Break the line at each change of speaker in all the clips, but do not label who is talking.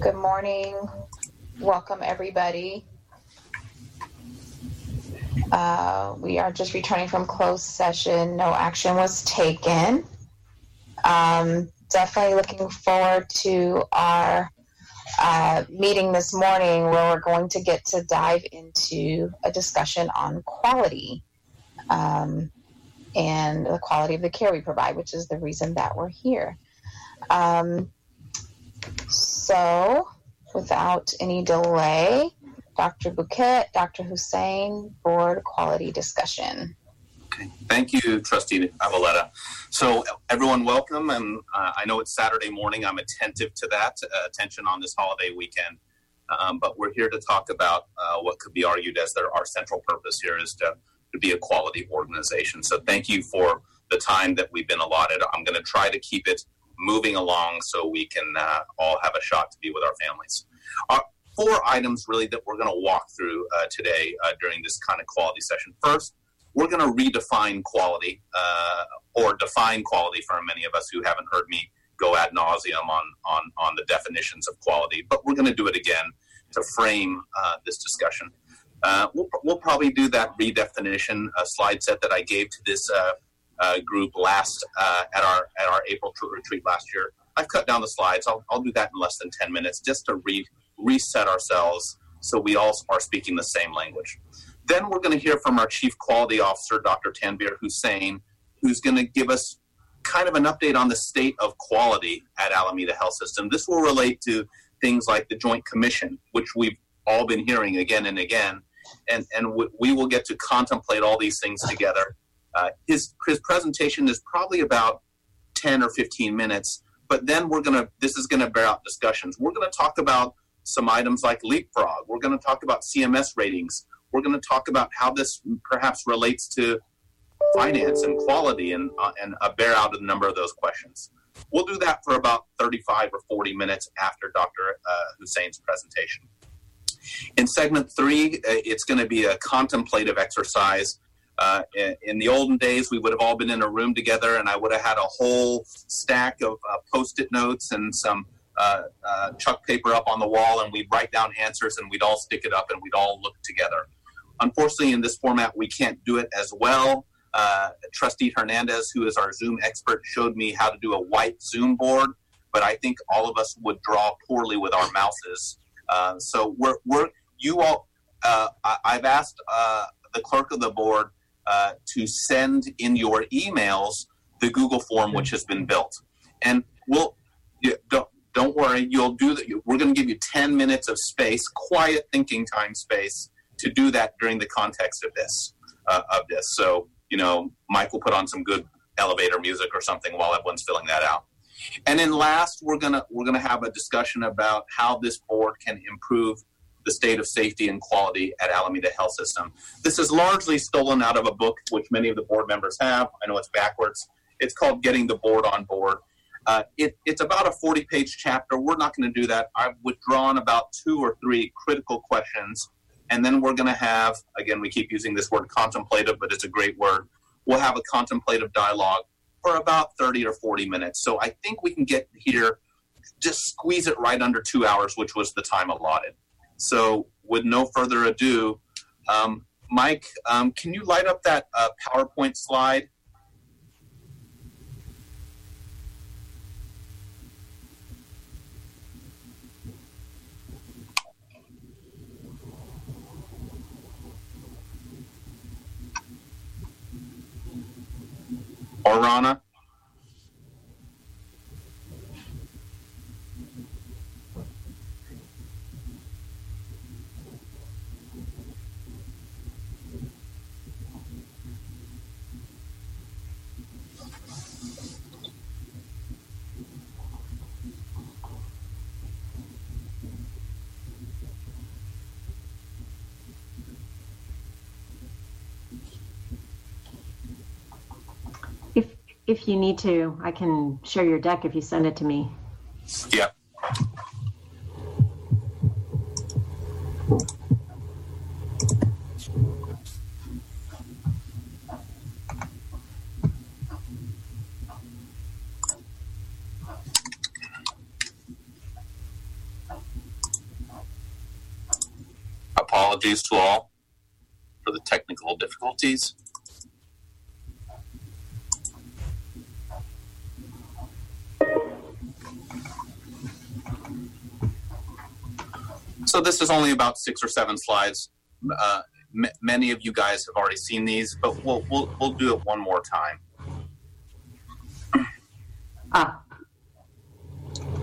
Good morning. Welcome, everybody. Uh, we are just returning from closed session. No action was taken. Um, definitely looking forward to our uh, meeting this morning where we're going to get to dive into a discussion on quality um, and the quality of the care we provide, which is the reason that we're here. Um, so, without any delay, Dr. Bhuket, Dr. Hussein, board quality discussion.
Okay. Thank you, Trustee Aboelata. So, everyone, welcome. And uh, I know it's Saturday morning. I'm attentive to that, uh, attention on this holiday weekend. Um, but we're here to talk about uh, what could be argued as their, our central purpose here is to, to be a quality organization. So, thank you for the time that we've been allotted. I'm going to try to keep it moving along so we can uh, all have a shot to be with our families. Uh, four items really that we're going to walk through uh, today uh, during this kind of quality session. First, we're going to redefine quality uh, or define quality for many of us who haven't heard me go ad nauseum on, on, on the definitions of quality, but we're going to do it again to frame uh, this discussion. we'll, we'll probably do that redefinition slide set that I gave to this uh, group last uh, at our at our April retreat last year. I've cut down the slides. I'll, I'll do that in less than 10 minutes just to re- reset ourselves so we all are speaking the same language. Then we're going to hear from our Chief Quality Officer, Dr. Tanvir Hussein, who's going to give us kind of an update on the state of quality at Alameda Health System. This will relate to things like the Joint Commission, which we've all been hearing again and again. And, and we will get to contemplate all these things together uh, his his presentation is probably about 10 or 15 minutes, but then we're gonna this is gonna bear out discussions. We're gonna talk about some items like leapfrog. We're gonna talk about CMS ratings. We're gonna talk about how this perhaps relates to finance and quality and uh, and bear out a number of those questions. We'll do that for about 35 or 40 minutes after Dr. Uh, Hussein's presentation. In segment three, uh, it's going to be a contemplative exercise uh, in, the olden days, we would have all been in a room together, and I would have had a whole stack of uh, post-it notes and some uh, uh, chuck paper up on the wall, and we'd write down answers, and we'd all stick it up, and we'd all look together. Unfortunately, in this format, we can't do it as well. Uh, Trustee Hernandez, who is our Zoom expert, showed me how to do a white Zoom board, but I think all of us would draw poorly with our mouses. Uh, so we're, we're you all. I, have asked the clerk of the board uh, to send in your emails the Google form which has been built. And we'll don't don't worry, you'll do that. We're going to give you 10 minutes of space, quiet thinking time space to do that during the context of this uh, of this. So you know, Mike will put on some good elevator music or something while everyone's filling that out. And then last, we're gonna we're gonna have a discussion about how this board can improve the state of safety and quality at Alameda Health System. This is largely stolen out of a book which many of the board members have. I know it's backwards. It's called Getting the Board on Board. Uh, it, it's about a 40 page chapter. We're not going to do that. I've withdrawn about two or three critical questions. And then we're going to have, again, we keep using this word contemplative, but it's a great word. We'll have a contemplative dialogue for about 30 or 40 minutes. So I think we can get here, just squeeze it right under two hours, which was the time allotted. So, with no further ado, um, Mike, um, can you light up that uh, PowerPoint slide? Or Rana?
If you need to, I can share your deck if you send it to me.
Yeah. Apologies to all for the technical difficulties. So this is only about six or seven slides. Uh, m- many of you guys have already seen these, but we'll, we'll, we'll do it one more time.
Ah,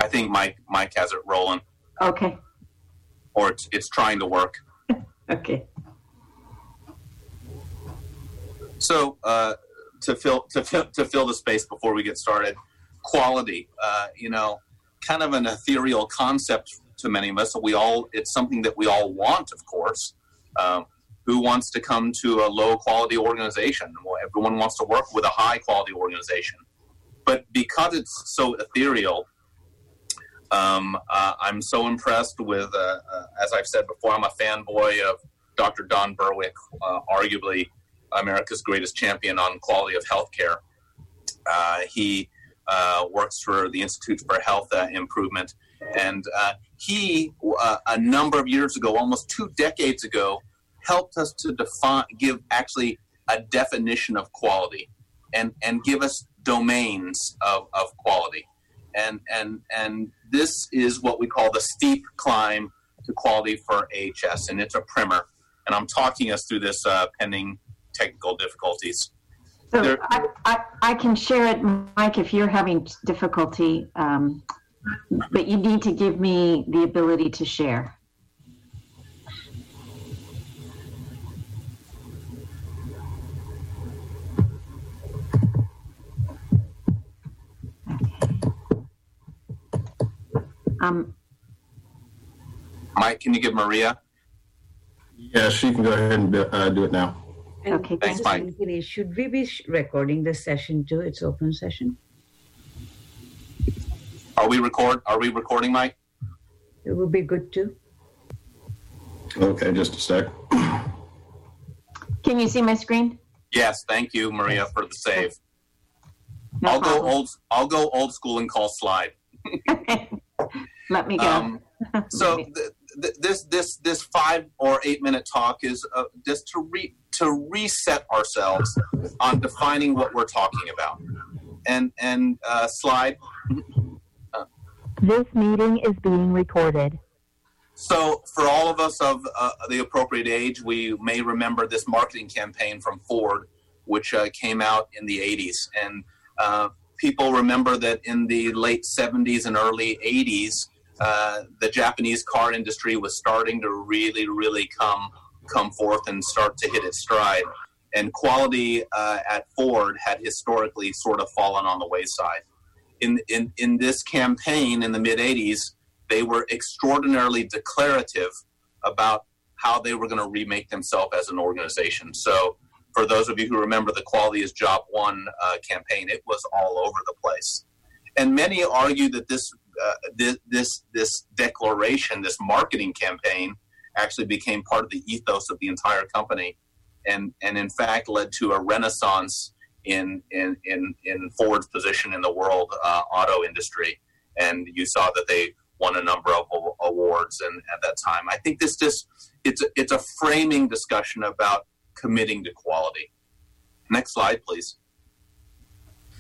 I think Mike Mike has it rolling,
okay,
or it's, it's trying to work.
okay.
So uh, to fill to fill to fill the space before we get started, quality. Uh, you know, kind of an ethereal concept to many of us. We all it's something that we all want, of course. Um, who wants to come to a low quality organization? Well, everyone wants to work with a high quality organization. But because it's so ethereal, um, uh, I'm so impressed with, uh, uh, as I've said before, I'm a fanboy of Dr. Don Berwick, uh, arguably America's greatest champion on quality of healthcare. Uh, he uh, works for the Institute for Health Improvement, and he, uh, a number of years ago, almost two decades ago, helped us to define, give actually a definition of quality, and and give us domains of, of quality, and and and this is what we call the steep climb to quality for AHS, and it's a primer, and I'm talking us through this uh, pending technical difficulties.
So
There-
I, I, I can share it, Mike, if you're having difficulty, um, but you need to give me the ability to share. Um,
Mike, can you give Maria?
Yeah, she can go ahead and do, uh, do it now.
And
Okay,
thanks, Mike.
Should we be recording this session too? It's open session.
Are we record? Are we recording, Mike?
It would be good too.
Okay, just a sec.
can you see my screen?
Yes, thank you, Maria, for the save.
No
I'll go old. I'll go old school and call slide.
Let me go.
Um, so th- th- this this this five or eight minute talk is uh, just to re to reset ourselves on defining what we're talking about. And and uh, slide.
This meeting is being recorded.
So, for all of us of uh, the appropriate age, we may remember this marketing campaign from Ford, which uh, came out in the 80s. And uh, people remember that in the late 70s and early 80s, uh, the Japanese car industry was starting to really, really come come forth and start to hit its stride. And quality uh, at Ford had historically sort of fallen on the wayside. In, in, in this campaign in the mid 80s, they were extraordinarily declarative about how they were going to remake themselves as an organization. So, for those of you who remember the Quality is Job One uh, campaign, it was all over the place. And many argue that this, uh, this, this, this declaration, this marketing campaign, actually became part of the ethos of the entire company, and and in fact led to a renaissance in in in, in Ford's position in the world uh, auto industry. And you saw that they won a number of awards and at that time. I think this just it's a, it's a framing discussion about committing to quality. Next slide, please.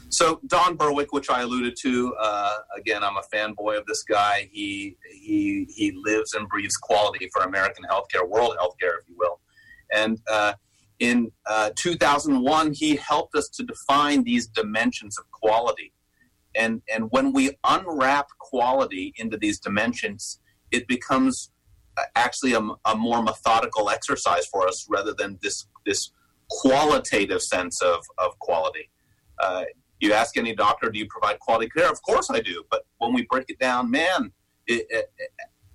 So Don Berwick, which I alluded to, uh, again, I'm a fanboy of this guy. He he he lives and breathes quality for American healthcare, world healthcare, if you will. And uh, in uh, 2001, he helped us to define these dimensions of quality. And and when we unwrap quality into these dimensions, it becomes uh, actually a, a more methodical exercise for us rather than this this qualitative sense of of quality. Uh, you ask any doctor, do you provide quality care? Of course I do. But when we break it down, man, it, it,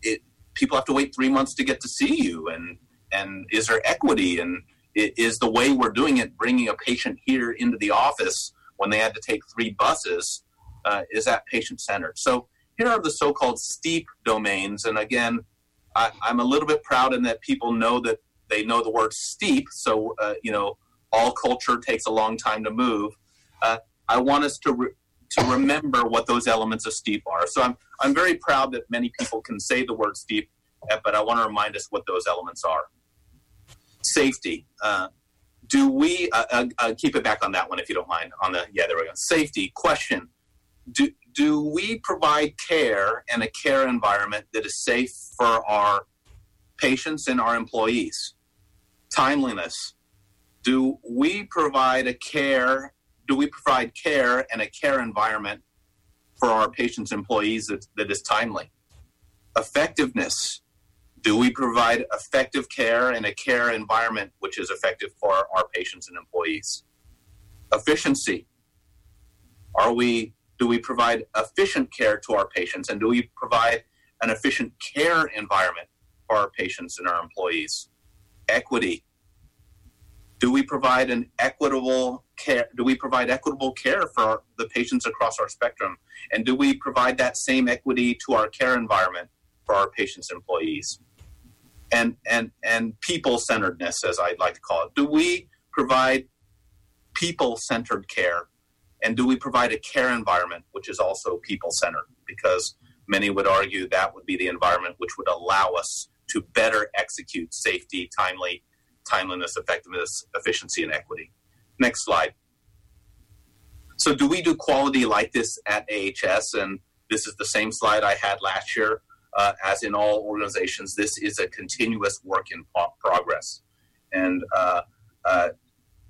it people have to wait three months to get to see you, and and is there equity, and is the way we're doing it, bringing a patient here into the office when they had to take three buses, uh, is that patient centered? So here are the so-called steep domains, and again, I, I'm a little bit proud in that people know that they know the word steep. So uh, you know, all culture takes a long time to move. Uh, I want us to re- to remember what those elements of steep are. So I'm I'm very proud that many people can say the word steep, but I want to remind us what those elements are. Safety. Uh, do we uh, uh, uh, keep it back on that one if you don't mind? On the yeah, there we go. Safety question: Do do we provide care and a care environment that is safe for our patients and our employees? Timeliness: Do we provide a care? Do we provide care and a care environment for our patients employees that, that is timely? Effectiveness: do we provide effective care and a care environment which is effective for our patients and employees? Efficiency. Are we do we provide efficient care to our patients and do we provide an efficient care environment for our patients and our employees? Equity. Do we provide an equitable care? Do we provide equitable care for our, the patients across our spectrum? And do we provide that same equity to our care environment for our patients and employees? And and and people centeredness, as I'd like to call it. Do we provide people centered care, and do we provide a care environment which is also people centered? Because many would argue that would be the environment which would allow us to better execute safety, timely, timeliness, effectiveness, efficiency, and equity. Next slide. So, do we do quality like this at AHS? And this is the same slide I had last year uh, as in all organizations, this is a continuous work in progress. And uh, uh,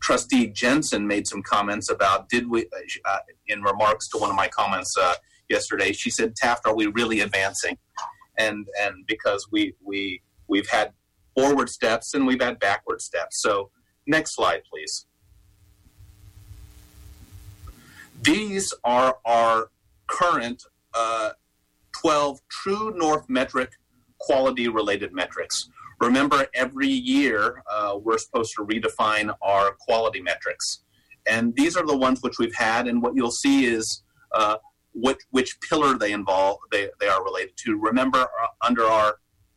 Trustee Jensen made some comments about did we, uh, in remarks to one of my comments uh, yesterday, she said, Taft, are we really advancing? And and because we we we've had forward steps and we've had backward steps. So next slide, please. These are our current uh, 12 true North metric quality related metrics. Remember, every year uh, we're supposed to redefine our quality metrics. And these are the ones which we've had, and what you'll see is uh, which, which pillar they involve, they, they are related to. Remember, uh, under our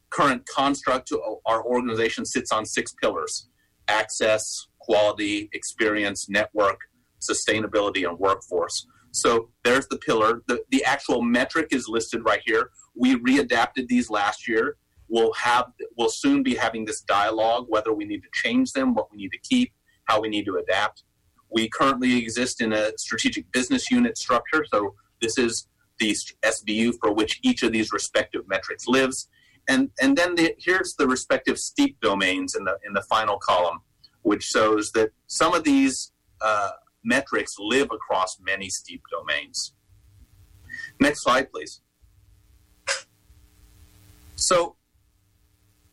current construct, uh, our organization sits on six pillars access, quality, experience, network, sustainability, and workforce. So there's the pillar. The, the actual metric is listed right here. We readapted these last year. We'll have we'll soon be having this dialogue whether we need to change them, what we need to keep, how we need to adapt. We currently exist in a strategic business unit structure. So this is the SBU for which each of these respective metrics lives. And, and then the, here's the respective steep domains in the, in the final column, which shows that some of these uh, metrics live across many steep domains. Next slide, please. So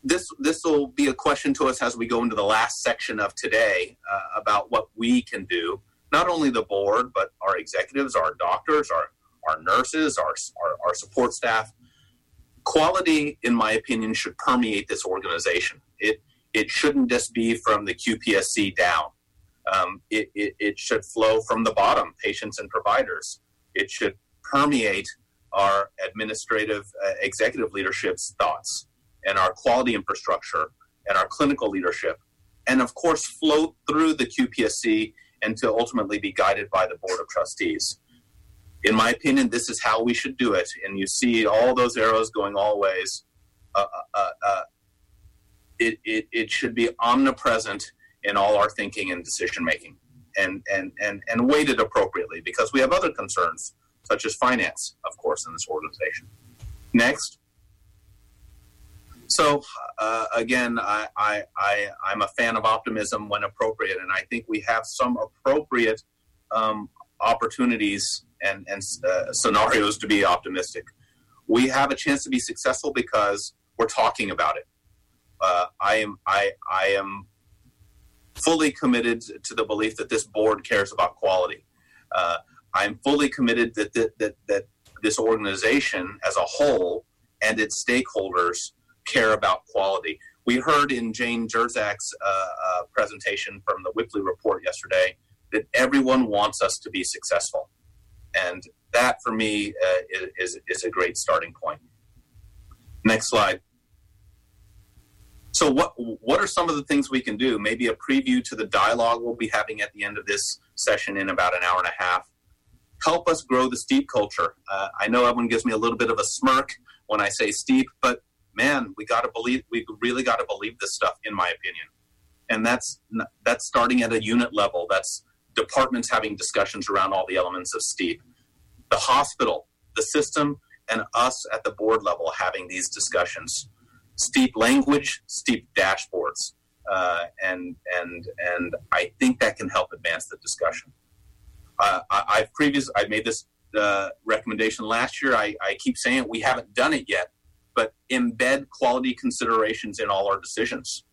this this will be a question to us as we go into the last section of today uh, about what we can do. Not only the board, but our executives, our doctors, our our nurses, our, our, our support staff. Quality, in my opinion, should permeate this organization. It it shouldn't just be from the QPSC down um, it, it, it, should flow from the bottom, patients and providers. It should permeate our administrative uh, executive leadership's thoughts and our quality infrastructure and our clinical leadership. And of course, flow through the QPSC and to ultimately be guided by the Board of Trustees. In my opinion, this is how we should do it. And you see all those arrows going all ways. Uh, uh, uh, it, it, it should be omnipresent in all our thinking and decision making and, and, and, and weighted appropriately because we have other concerns such as finance, of course, in this organization. Next. So uh, again, I, I, I, I'm a fan of optimism when appropriate, and I think we have some appropriate um, opportunities and, and uh, scenarios to be optimistic. We have a chance to be successful because we're talking about it. Uh, I am I, I am fully committed to the belief that this board cares about quality. Uh, I'm fully committed that, that, that, that this organization as a whole and its stakeholders care about quality. We heard in Jane Jerzak's uh, uh, presentation from the Wipfli report yesterday that everyone wants us to be successful. And that for me uh, is, is a great starting point. Next slide. So what what are some of the things we can do? Maybe a preview to the dialogue we'll be having at the end of this session in about an hour and a half. Help us grow the steep culture. Uh, I know everyone gives me a little bit of a smirk when I say steep, but man, we got to believe we really got to believe this stuff. In my opinion, and that's that's starting at a unit level. That's departments having discussions around all the elements of STEEP. The hospital, the system, and us at the board level having these discussions. STEEP language, STEEP dashboards, uh, and and and I think that can help advance the discussion. Uh, I, I've previous I made this uh, recommendation last year. I, I keep saying it, we haven't done it yet, but embed quality considerations in all our decisions.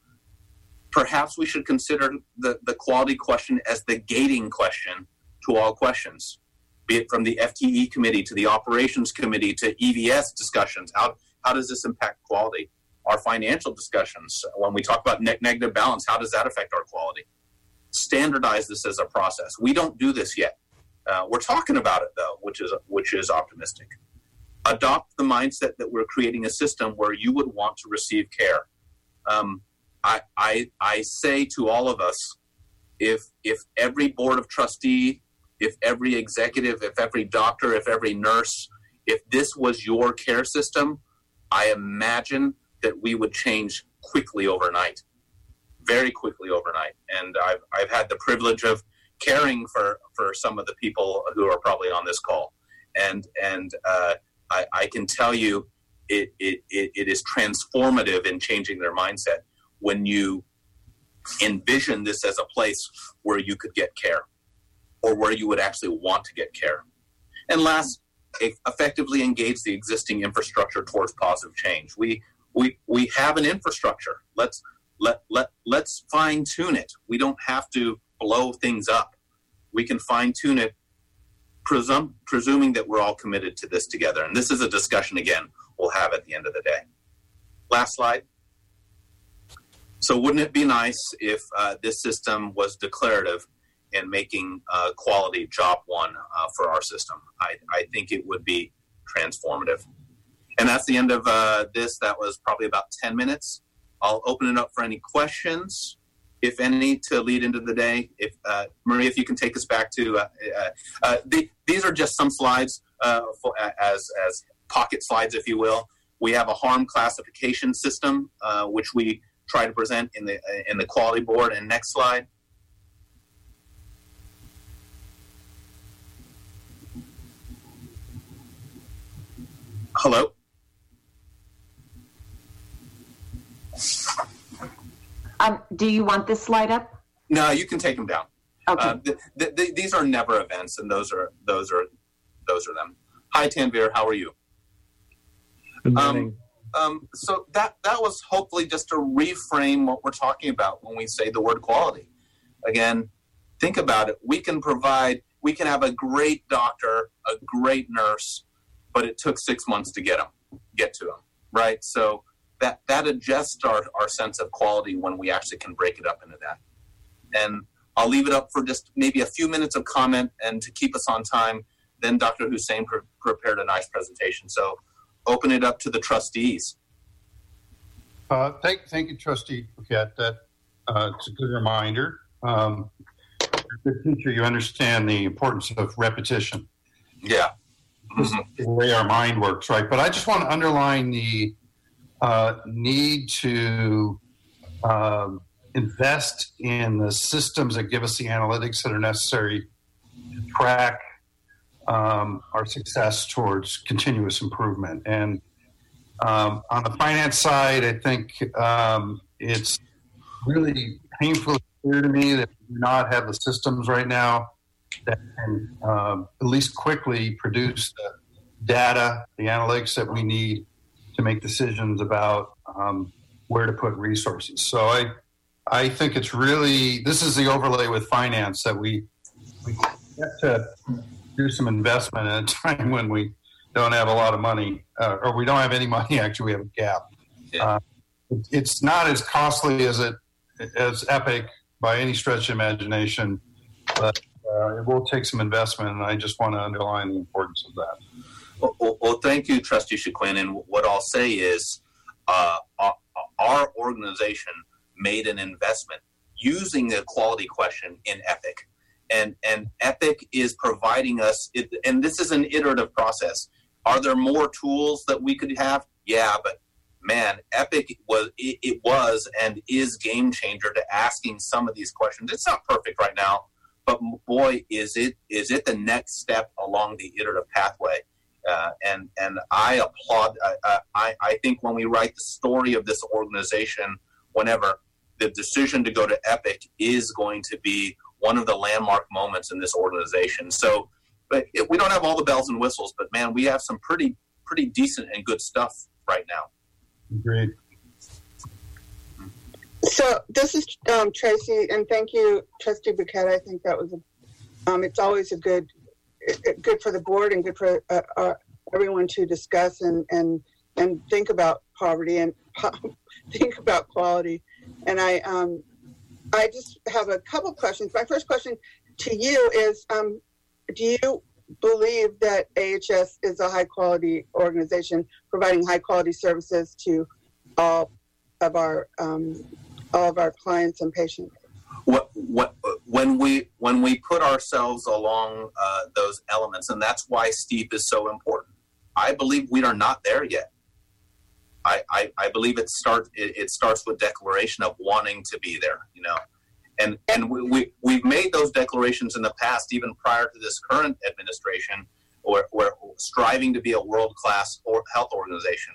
Perhaps we should consider the, the quality question as the gating question to all questions, be it from the FTE committee to the operations committee to EVS discussions. How, how does this impact quality? Our financial discussions, when we talk about net negative balance, how does that affect our quality? Standardize this as a process. We don't do this yet. Uh, we're talking about it though, which is which is optimistic. Adopt the mindset that we're creating a system where you would want to receive care. Um, I, I I say to all of us, if if every board of trustee, if every executive, if every doctor, if every nurse, if this was your care system, I imagine that we would change quickly overnight, very quickly overnight. And I've I've had the privilege of caring for for some of the people who are probably on this call, and and uh, I, I, can tell you, it, it it is transformative in changing their mindset when you envision this as a place where you could get care, or where you would actually want to get care. And last, effectively engage the existing infrastructure towards positive change. We we we have an infrastructure. Let's let let let's fine tune it. We don't have to blow things up. We can fine tune it, presum- presuming that we're all committed to this together. And this is a discussion, again, we'll have at the end of the day. Last slide. So, wouldn't it be nice if uh, this system was declarative in making uh, quality job one uh, for our system? I, I, think it would be transformative. And that's the end of uh, this. That was probably about 10 minutes. I'll open it up for any questions if any, to lead into the day. If uh, Maria, if you can take us back to uh, uh, uh the, these are just some slides uh, for, as as pocket slides, if you will. We have a harm classification system, which we try to present in the in the quality board. And next slide. Hello.
Um, do you want this slide up?
No, you can take them down.
Okay.
Uh, th- th- th- these are never events, and those are those are those are them. Hi, Tanvir. How are you?
Good morning.
Um, um, so that that was hopefully just to reframe what we're talking about when we say the word quality. Again, think about it. We can provide. We can have a great doctor, a great nurse, but it took six months to get them, get to them, right? So that that adjusts our, our sense of quality when we actually can break it up into that. And I'll leave it up for just maybe a few minutes of comment and to keep us on time. Then Dr. Hussein pre- prepared a nice presentation. So open it up to the trustees.
Uh, thank, thank you, Trustee Bhuket. That uh, it's a good reminder. Um, good teacher. You understand the importance of repetition.
Yeah.
Mm-hmm. The way our mind works, right? But I just want to underline the uh, need to um, invest in the systems that give us the analytics that are necessary to track um, our success towards continuous improvement. And um, on the finance side, I think um, it's really painfully clear to me that we do not have the systems right now that can um, at least quickly produce the data, the analytics that we need to make decisions about um, where to put resources. So I, I think it's really this is the overlay with finance that we we have to do some investment at a time when we don't have a lot of money uh, or we don't have any money. Actually, we have a gap. Uh, it's not as costly as it as Epic by any stretch of imagination, but uh, it will take some investment, and I just want to underline the importance of that.
Well, well, thank you, Trustee Shaquin. And what I'll say is, uh, our organization made an investment using the quality question in Epic, and and Epic is providing us. It, and this is an iterative process. Are there more tools that we could have? Yeah, but man, Epic was it, it was and is game changer to asking some of these questions. It's not perfect right now, but boy, is it is it the next step along the iterative pathway. Uh, and and I applaud. Uh, I I think when we write the story of this organization, whenever the decision to go to Epic is going to be one of the landmark moments in this organization. So, but it, we don't have all the bells and whistles, but man, we have some pretty pretty decent and good stuff right now.
Great.
So this is um, Tracy, and thank you, Trustee Bhuket. I think that was a, um, it's always a good, good for the board and good for uh, uh, everyone to discuss and and and think about poverty and think about quality. And I um, I just have a couple questions. My first question to you is, um, do you believe that AHS is a high quality organization providing high quality services to all of our um, all of our clients and patients.
What, what, when we when we put ourselves along uh, those elements, and that's why STEEP is so important. I believe we are not there yet. I, I, I believe it starts it, it starts with declaration of wanting to be there. You know, and and we, we we've made those declarations in the past, even prior to this current administration, or we're striving to be a world class or health organization.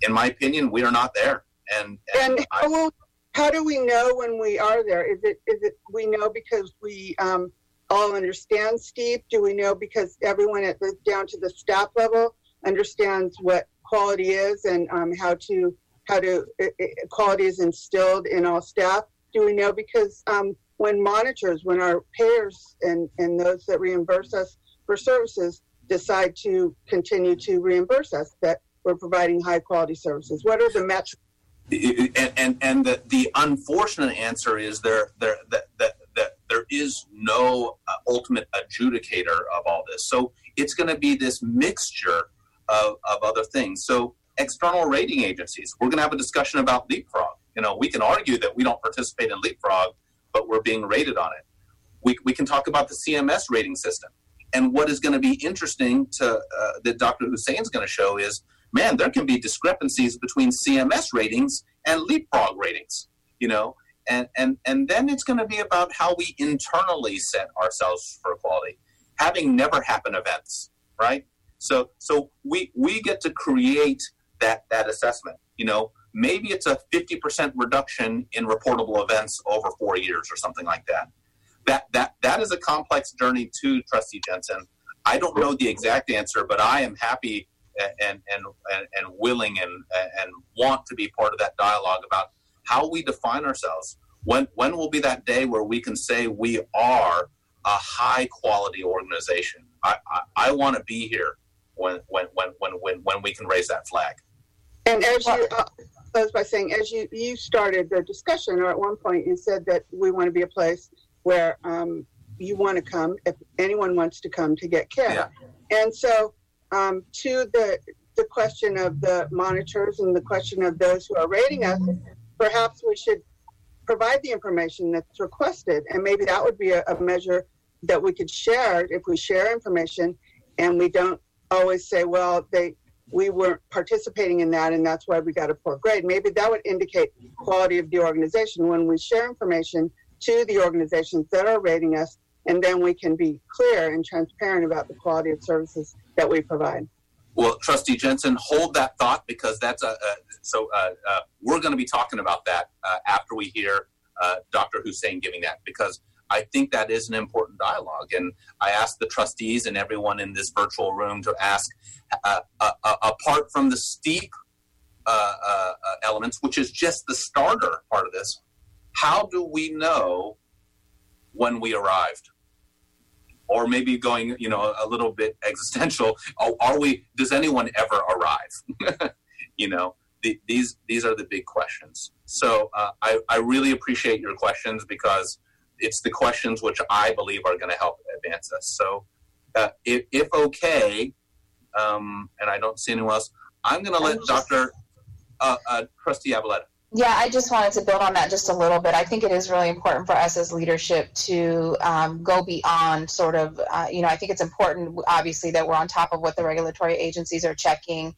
In my opinion, we are not there. And
and, and how, will, how do we know when we are there? Is it is it we know because we um, all understand STEEP? Do we know because everyone at the down to the staff level understands what quality is and um, how to how to it, it, quality is instilled in all staff? do we know? Because um, when monitors, when our payers and, and those that reimburse us for services decide to continue to reimburse us, that we're providing high quality services. What are the metrics?
And, and, and the, the unfortunate answer is there, there that, that, that there is no uh, ultimate adjudicator of all this. So it's going to be this mixture of, of other things. So external rating agencies, we're going to have a discussion about leapfrog you know, we can argue that we don't participate in Leapfrog, but we're being rated on it. We, we can talk about the CMS rating system. And what is going to be interesting to uh, that Dr. Hussein's going to show is, man, there can be discrepancies between CMS ratings and Leapfrog ratings. You know, and and and then it's going to be about how we internally set ourselves for quality, having never happen events, right? So so we we get to create that that assessment. You know, maybe it's a 50% reduction in reportable events over four years or something like that. That, that, that is a complex journey too, Trustee Jensen. I don't know the exact answer, but I am happy and, and, and, and willing and, and want to be part of that dialogue about how we define ourselves. When, when will be that day where we can say we are a high quality organization? I, I, I want to be here when, when, when, when, when, when we can raise that flag.
And as you, uh, close by saying, as you, you started the discussion, or at one point you said that we want to be a place where um, you want to come, if anyone wants to come to get care. Yeah. And so, um, to the the question of the monitors and the question of those who are rating us, perhaps we should provide the information that's requested, and maybe that would be a, a measure that we could share if we share information, and we don't always say, well, they we weren't participating in that and that's why we got a poor grade. Maybe that would indicate quality of the organization when we share information to the organizations that are rating us and then we can be clear and transparent about the quality of services that we provide.
Well, Trustee Jensen, hold that thought because that's a, a so uh, uh, we're going to be talking about that uh, after we hear uh, Dr. Hussein giving that because I think that is an important dialogue. And I ask the trustees and everyone in this virtual room to ask, uh, uh, apart from the steep elements, which is just the starter part of this, how do we know when we arrived? Or maybe going, you know, a little bit existential. Are we? Does anyone ever arrive? you know, the, these these are the big questions. So I, I really appreciate your questions because it's the questions which I believe are going to help advance us. So, uh, if, if, okay, um, and I don't see anyone else, I'm going to let Dr. Uh, uh, Trustee Aboelata.
Yeah, I just wanted to build on that just a little bit. I think it is really important for us as leadership to um, go beyond sort of, uh, you know, I think it's important, obviously, that we're on top of what the regulatory agencies are checking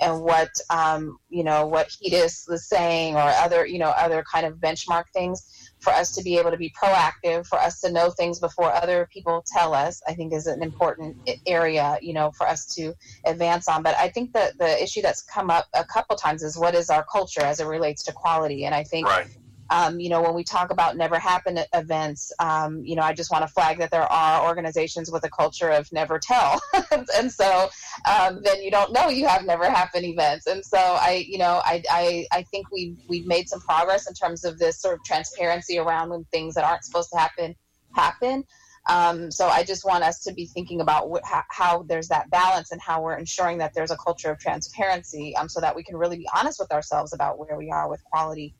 and what um, you know what HEDIS was saying or other you know other kind of benchmark things for us to be able to be proactive, for us to know things before other people tell us, I think is an important area, you know, for us to advance on. But I think that the issue that's come up a couple times is what is our culture as it relates to quality. And I think
Right.
Um, you know, when we talk about never happen events, um, you know, I just want to flag that there are organizations with a culture of never tell. and so um, then you don't know you have never happen events. And so I, you know, I, I, I think we've, we've made some progress in terms of this sort of transparency around when things that aren't supposed to happen happen. Um, so I just want us to be thinking about wh- how, how there's that balance and how we're ensuring that there's a culture of transparency um, so that we can really be honest with ourselves about where we are with quality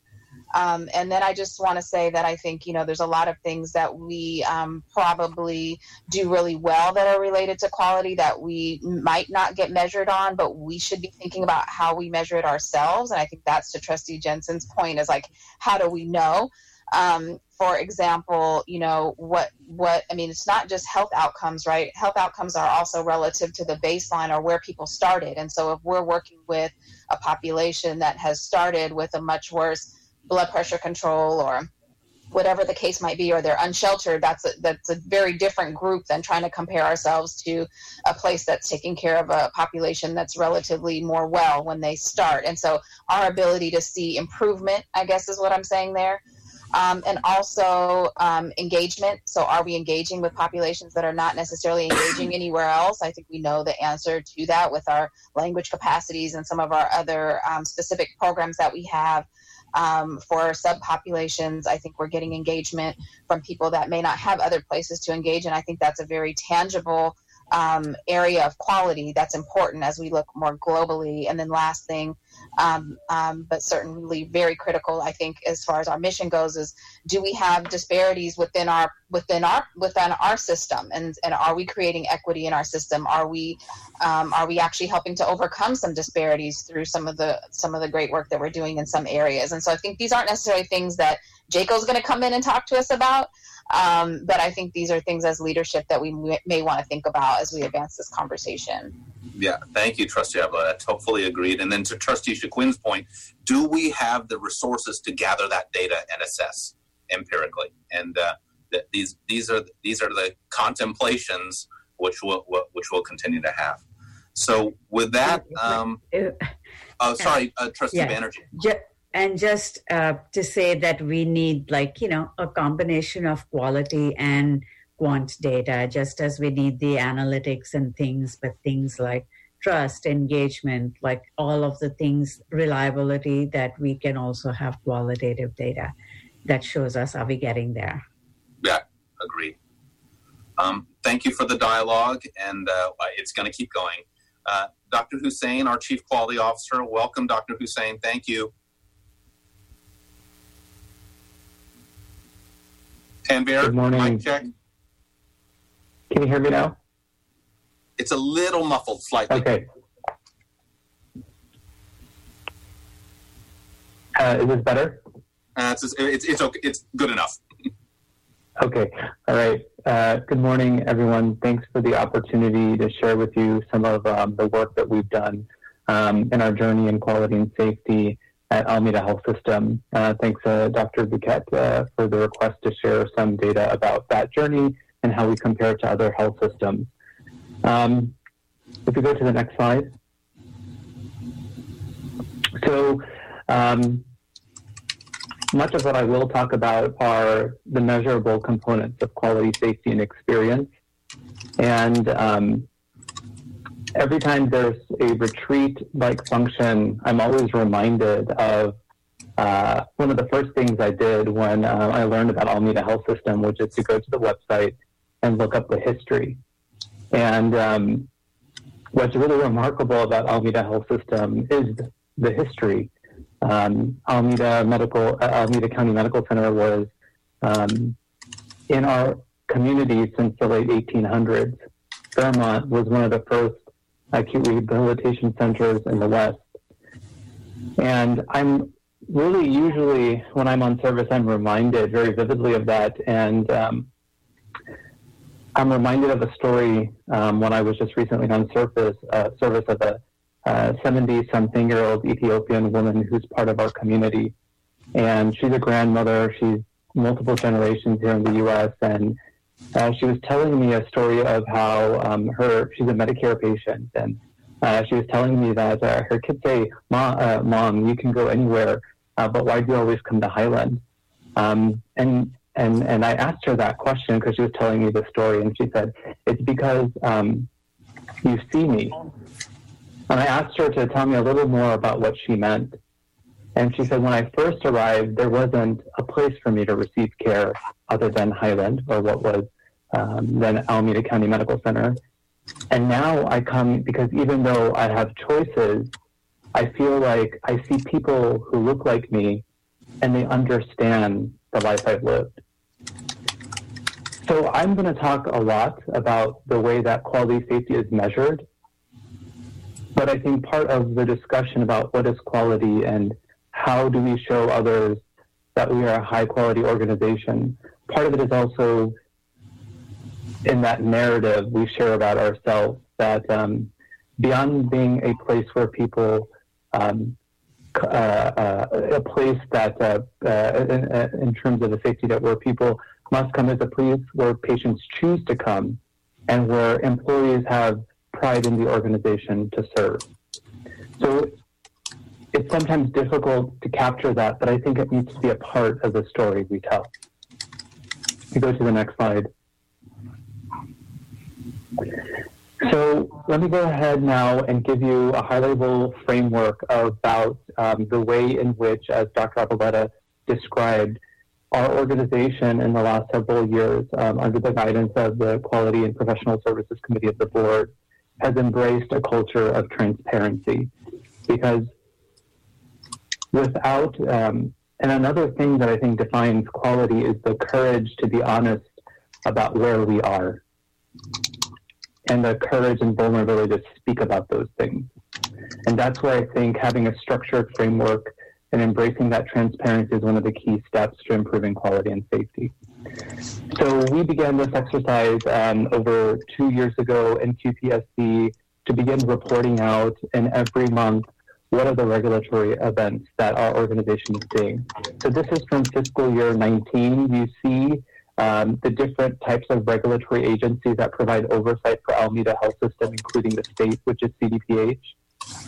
um, and then I just want to say that I think, you know, there's a lot of things that we um, probably do really well that are related to quality that we might not get measured on, but we should be thinking about how we measure it ourselves. And I think that's to Trustee Jensen's point is like, how do we know? Um, for example, you know, what, what, I mean, it's not just health outcomes, right? Health outcomes are also relative to the baseline or where people started. And so if we're working with a population that has started with a much worse blood pressure control or whatever the case might be, or they're unsheltered, that's a, that's a very different group than trying to compare ourselves to a place that's taking care of a population that's relatively more well when they start. And so our ability to see improvement, I guess, is what I'm saying there. Um, and also um, engagement. So, are we engaging with populations that are not necessarily engaging anywhere else? I think we know the answer to that with our language capacities and some of our other um, specific programs that we have um, for subpopulations. I think we're getting engagement from people that may not have other places to engage, and I think that's a very tangible um, area of quality that's important as we look more globally. And then last thing, um, um, but certainly very critical, I think, as far as our mission goes, is do we have disparities within our within our within our system, and and are we creating equity in our system? Are we um, are we actually helping to overcome some disparities through some of the some of the great work that we're doing in some areas? And so I think these aren't necessarily things that JCAHO's going to come in and talk to us about. Um, but I think these are things as leadership that we may, may want to think about as we advance this conversation.
Yeah, thank you, Trustee Aboelata. Hopefully, agreed. And then to Trustee Shaquin's point, do we have the resources to gather that data and assess empirically? And uh, th- these these are these are the contemplations which will which we'll continue to have. So with that, um, oh, sorry, uh, Trustee
Yeah.
Banerjee.
And just uh, to say that we need like you know a combination of quality and quant data just as we need the analytics and things but things like trust engagement like all of the things reliability that we can also have qualitative data that shows us are we getting there
Yeah, agree Um, thank you for the dialogue, and uh, it's going to keep going. Uh, Dr. Hussein, our Chief Quality Officer, welcome, Dr. Hussein. Thank you. Tanvir,
Good morning.
mic check.
Can you hear me now?
It's a little muffled slightly.
Okay. Uh, is this better?
Uh, it's, it's, it's, okay. it's good enough.
Okay. All right. Uh, good morning, everyone. Thanks for the opportunity to share with you some of um, the work that we've done um, in our journey in quality and safety at Alameda Health System. Uh, thanks, uh, Dr. Bhuket, uh, for the request to share some data about that journey and how we compare to other health systems. Um, if we go to the next slide. So, um, much of what I will talk about are the measurable components of quality, safety, and experience. And um, every time there's a retreat like function, I'm always reminded of uh, one of the first things I did when uh, I learned about Alameda Health System, which is to go to the website and look up the history. And um, what's really remarkable about Alameda Health System is the history. Um, Alameda Medical, uh, Alameda County Medical Center was um, in our community since the late 1800s. Fairmont was one of the first acute rehabilitation centers in the West. And I'm really usually, when I'm on service, I'm reminded very vividly of that. And um, I'm reminded of a story um, when I was just recently on service, uh, service of a 70 something year old Ethiopian woman who's part of our community. And she's a grandmother. She's multiple generations here in the U.S. And uh, she was telling me a story of how um, her she's a Medicare patient, and uh, she was telling me that uh, her kids say, "Mom, uh, Mom, you can go anywhere, uh, but why do you always come to Highland?" Um, and and and I asked her that question because she was telling me the story, and she said, "It's because um, you see me." And I asked her to tell me a little more about what she meant. And she said, when I first arrived, there wasn't a place for me to receive care other than Highland or what was um, then Alameda County Medical Center. And now I come because even though I have choices, I feel like I see people who look like me and they understand the life I've lived. So I'm going to talk a lot about the way that quality safety is measured. But I think part of the discussion about what is quality and how do we show others that we are a high quality organization, part of it is also in that narrative we share about ourselves that um, beyond being a place where people um, uh, uh, a place that uh, uh in, uh, in, terms of the safety net where people must come as a place where patients choose to come and where employees have pride in the organization to serve. So it's sometimes difficult to capture that but i think it needs to be a part of the story we tell you go to the next slide so let me go ahead now and give you a high-level framework about um, the way in which, as Dr. Aboelata described, our organization in the last several years, um, under the guidance of the Quality and Professional Services Committee of the Board, has embraced a culture of transparency. Because without, um, and another thing that I think defines quality is the courage to be honest about where we are and the courage and vulnerability to speak about those things. And that's where I think having a structured framework and embracing that transparency is one of the key steps to improving quality and safety. So we began this exercise um, over two years ago in QPSC to begin reporting out in every month what are the regulatory events that our organization is seeing. So this is from fiscal year 19. You see um, the different types of regulatory agencies that provide oversight for Alameda Health System, including the state, which is CDPH,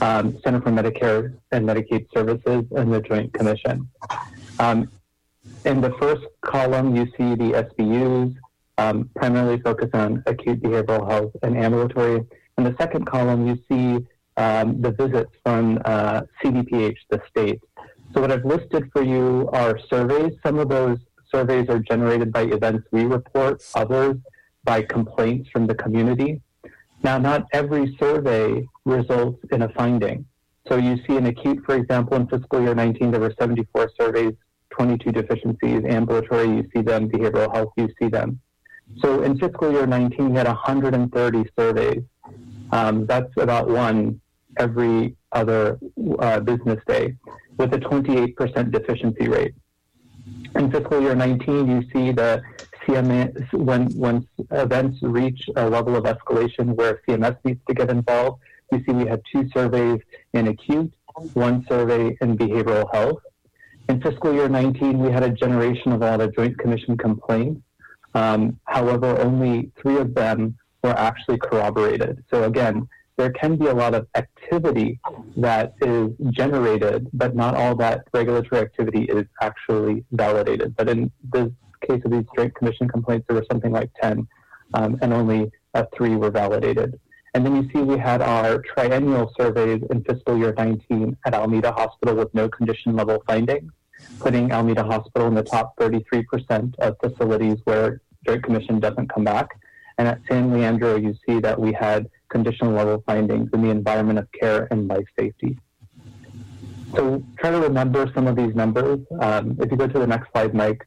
um, Center for Medicare and Medicaid Services, and the Joint Commission. Um, in the first column, you see the SBUs, um, primarily focused on acute behavioral health and ambulatory. In the second column, you see um, the visits from uh, CDPH, the state. So what I've listed for you are surveys. Some of those surveys are generated by events we report, others by complaints from the community. Now, not every survey results in a finding. So you see in acute, for example, in fiscal year 19, there were 74 surveys, 22 deficiencies, ambulatory, you see them, behavioral health, you see them. So in fiscal year 19, we had 130 surveys. Um, that's about one every other uh, business day with a 28% deficiency rate. In fiscal year 19, you see the CMS, when, when events reach a level of escalation where CMS needs to get involved, you see we had two surveys in acute, one survey in behavioral health. In fiscal year 19, we had a generation of all the Joint Commission complaints. Um, however, only three of them were actually corroborated. So again, there can be a lot of activity that is generated, but not all that regulatory activity is actually validated. But in the case of these Joint Commission complaints, there were something like 10, um, and only uh, three were validated. And then you see we had our triennial surveys in fiscal year 19 at Alameda Hospital with no condition level findings, putting Alameda Hospital in the top 33% of facilities where Joint Commission doesn't come back. And at San Leandro, you see that we had conditional level findings in the environment of care and life safety. So try to remember some of these numbers. Um, if you go to the next slide, Mike,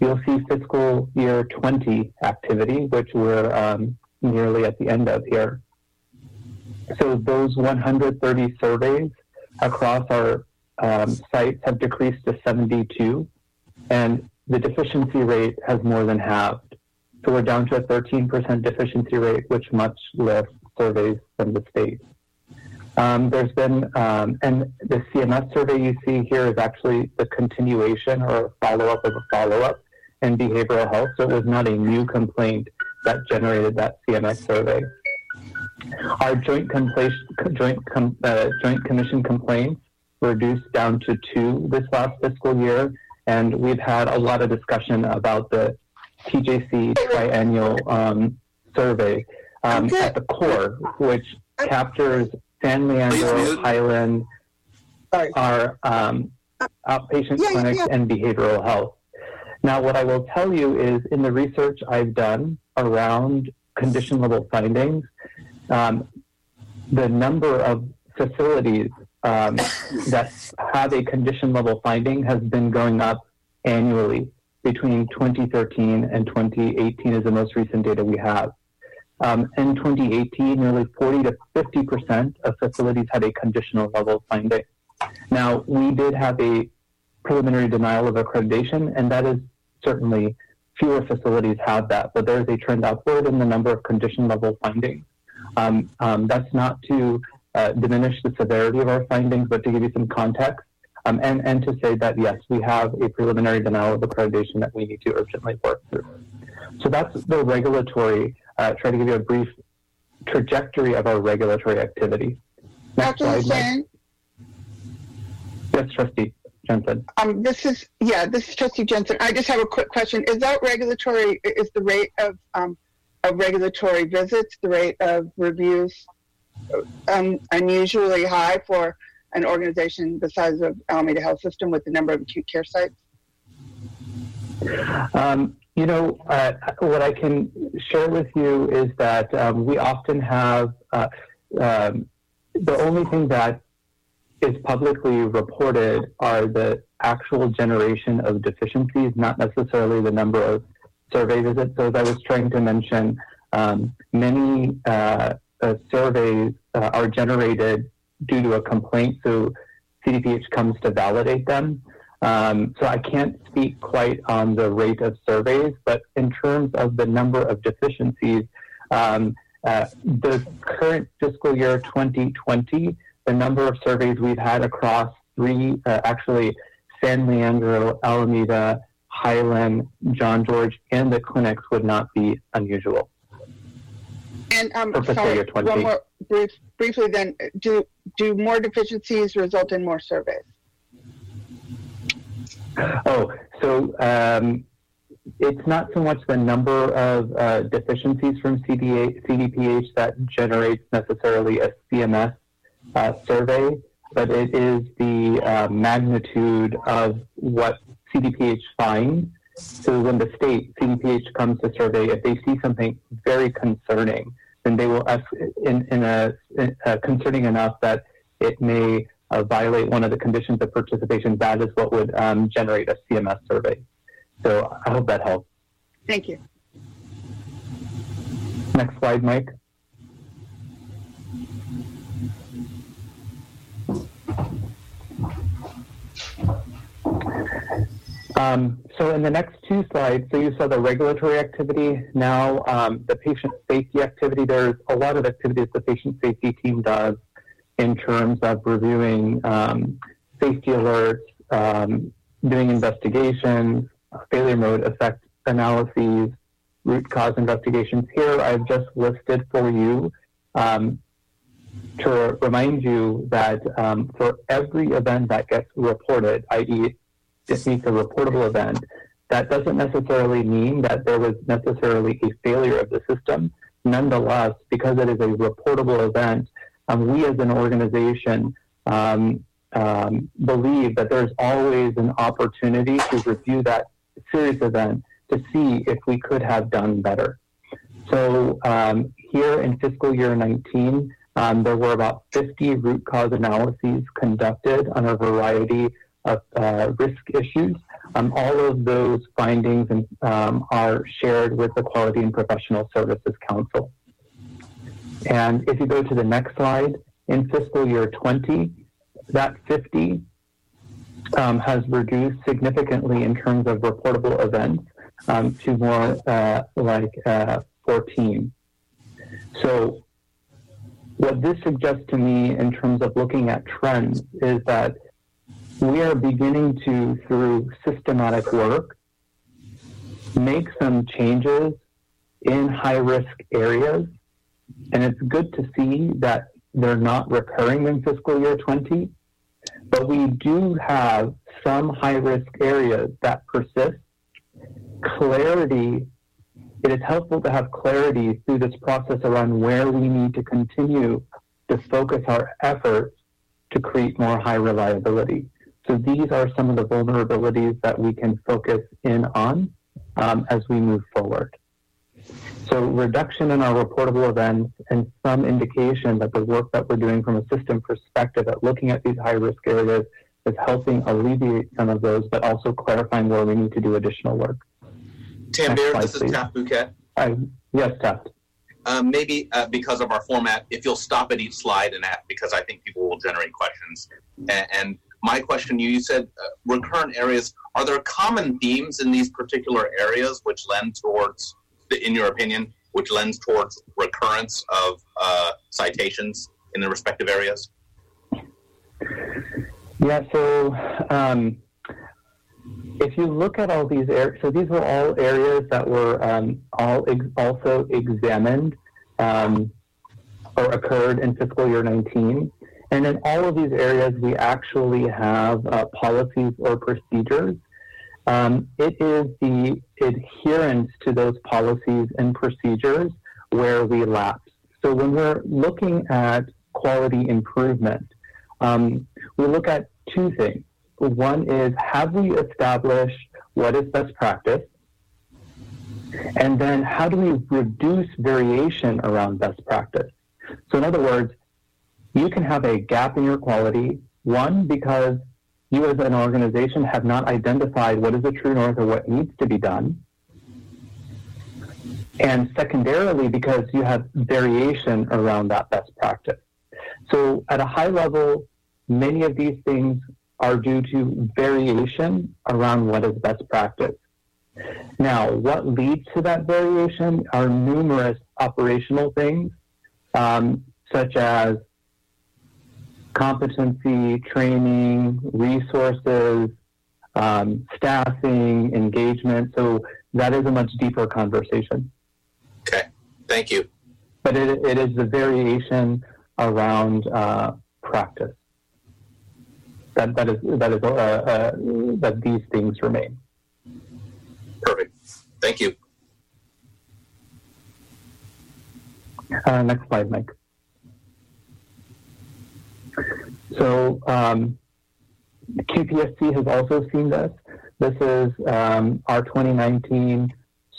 you'll see fiscal year 20 activity, which we're um, nearly at the end of here. So those 130 surveys across our um, sites have decreased to 72, and the deficiency rate has more than halved. So we're down to a 13% deficiency rate, which much less surveys from the state. Um, there's been, um, and the CMS survey you see here is actually the continuation or follow up of a follow up in behavioral health. So it was not a new complaint that generated that CMS survey. Our joint, compla- joint, com- uh, joint commission complaints reduced down to two this last fiscal year, and we've had a lot of discussion about the TJC triennial um, survey um,
Okay.
at the core, which captures San Leandro, Highland,
Sorry.
our um, outpatient
Yeah, yeah,
clinics
yeah.
and behavioral health. Now, what I will tell you is in the research I've done around condition level findings, um, the number of facilities um, that have a condition level finding has been going up annually between 2013 and 2018 is the most recent data we have. Um, in 2018, nearly 40 to 50 percent of facilities had a conditional level finding. Now, we did have a preliminary denial of accreditation, and that is certainly fewer facilities have that, but there is a trend upward in the number of condition level findings. Um, um, that's not to uh, diminish the severity of our findings, but to give you some context. Um, and, and to say that yes, we have a preliminary denial of accreditation that we need to urgently work through. So that's the regulatory, uh, try to give you a brief trajectory of our regulatory activity. Next
Dr.
slide, Yes, trustee Jensen.
um, this is, yeah, this is trustee Jensen. I just have a quick question. Is that regulatory, is the rate of, um, of regulatory visits, the rate of reviews um, unusually high for an organization the size of Alameda Health System with the number of acute care sites?
Um, you know, uh, what I can share with you is that um, we often have uh, um, the only thing that is publicly reported are the actual generation of deficiencies, not necessarily the number of survey visits. So, as I was trying to mention, um, many uh, uh, surveys uh, are generated due to a complaint, so CDPH comes to validate them. Um, so I can't speak quite on the rate of surveys, but in terms of the number of deficiencies, um, uh, the current fiscal year 2020, the number of surveys we've had across three, uh, actually San Leandro, Alameda, Highland, John George, and the clinics would not be unusual.
And um,
For fiscal
sorry,
20.
one more brief, briefly then, do, do more deficiencies result in more surveys?
Oh, so um, it's not so much the number of uh, deficiencies from CDA, CDPH that generates necessarily a CMS uh, survey, but it is the uh, magnitude of what CDPH finds. So when the state CDPH comes to survey, if they see something very concerning, then they will ask in, in a, in, uh, concerning enough that it may uh, violate one of the conditions of participation, that is what would um, generate a CMS survey. So I hope that helps.
Thank you.
Next slide, Mike. Um, so in the next two slides, so you saw the regulatory activity. Now um, the patient safety activity. There's a lot of activities the patient safety team does in terms of reviewing um, safety alerts, um, doing investigations, failure mode effect analyses, root cause investigations. Here I've just listed for you um, to remind you that um, for every event that gets reported, i.e., it meets a reportable event, that doesn't necessarily mean that there was necessarily a failure of the system. Nonetheless, because it is a reportable event, um, we as an organization um, um, believe that there's always an opportunity to review that serious event to see if we could have done better. So um, here in fiscal year 19, um, there were about 50 root cause analyses conducted on a variety of uh, risk issues. Um, all of those findings and, um, are shared with the Quality and Professional Services Council. And if you go to the next slide, in fiscal year 20, that 50 um, has reduced significantly in terms of reportable events um, to more uh, like uh, 14. So what this suggests to me in terms of looking at trends is that we are beginning to, through systematic work, make some changes in high risk areas. And it's good to see that they're not recurring in fiscal year 20, but we do have some high risk areas that persist. Clarity, it is helpful to have clarity through this process around where we need to continue to focus our efforts to create more high reliability. So these are some of the vulnerabilities that we can focus in on um, as we move forward. So reduction in our reportable events and some indication that the work that we're doing from a system perspective at looking at these high risk areas is helping alleviate some of those, but also clarifying where we need to do additional work.
Tanvir, this is Taft Bhuket.
Hi. Yes, Taft.
Um, maybe uh, because of our format, if you'll stop at each slide and ask, because I think people will generate questions. And, and my question, you, you said uh, recurrent areas. Are there common themes in these particular areas which lend towards, in your opinion, which lends towards recurrence of uh, citations in the respective areas?
Yeah, so um, if you look at all these areas, so these were all areas that were um, all ex- also examined um, or occurred in fiscal year 19. And in all of these areas, we actually have uh, policies or procedures. Um, it is the adherence to those policies and procedures where we lapse. So when we're looking at quality improvement, um, we look at two things. One is have we established what is best practice? And then how do we reduce variation around best practice? So, in other words, you can have a gap in your quality, one, because you as an organization have not identified what is the true north or what needs to be done. And secondarily, because you have variation around that best practice. So, at a high level, many of these things are due to variation around what is best practice. Now, what leads to that variation are numerous operational things, um, such as competency, training, resources, um, staffing, engagement. So that is a much deeper conversation.
Okay, thank you.
But it, it is the variation around uh, practice that that is that is uh, uh, that these things remain.
Perfect. Thank you.
Uh, next slide, Mike. So um, QPSC has also seen this. This is um, our 2019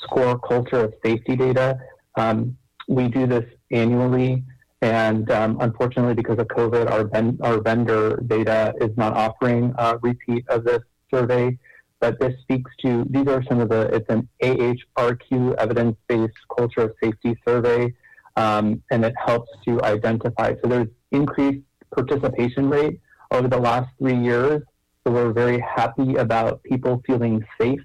SCORE culture of safety data. Um, we do this annually. And um, unfortunately, because of COVID, our, ben- our vendor data is not offering a repeat of this survey. But this speaks to these are some of the, it's an AHRQ evidence based culture of safety survey. Um, and it helps to identify. So there's increased participation rate over the last three years. So we're very happy about people feeling safe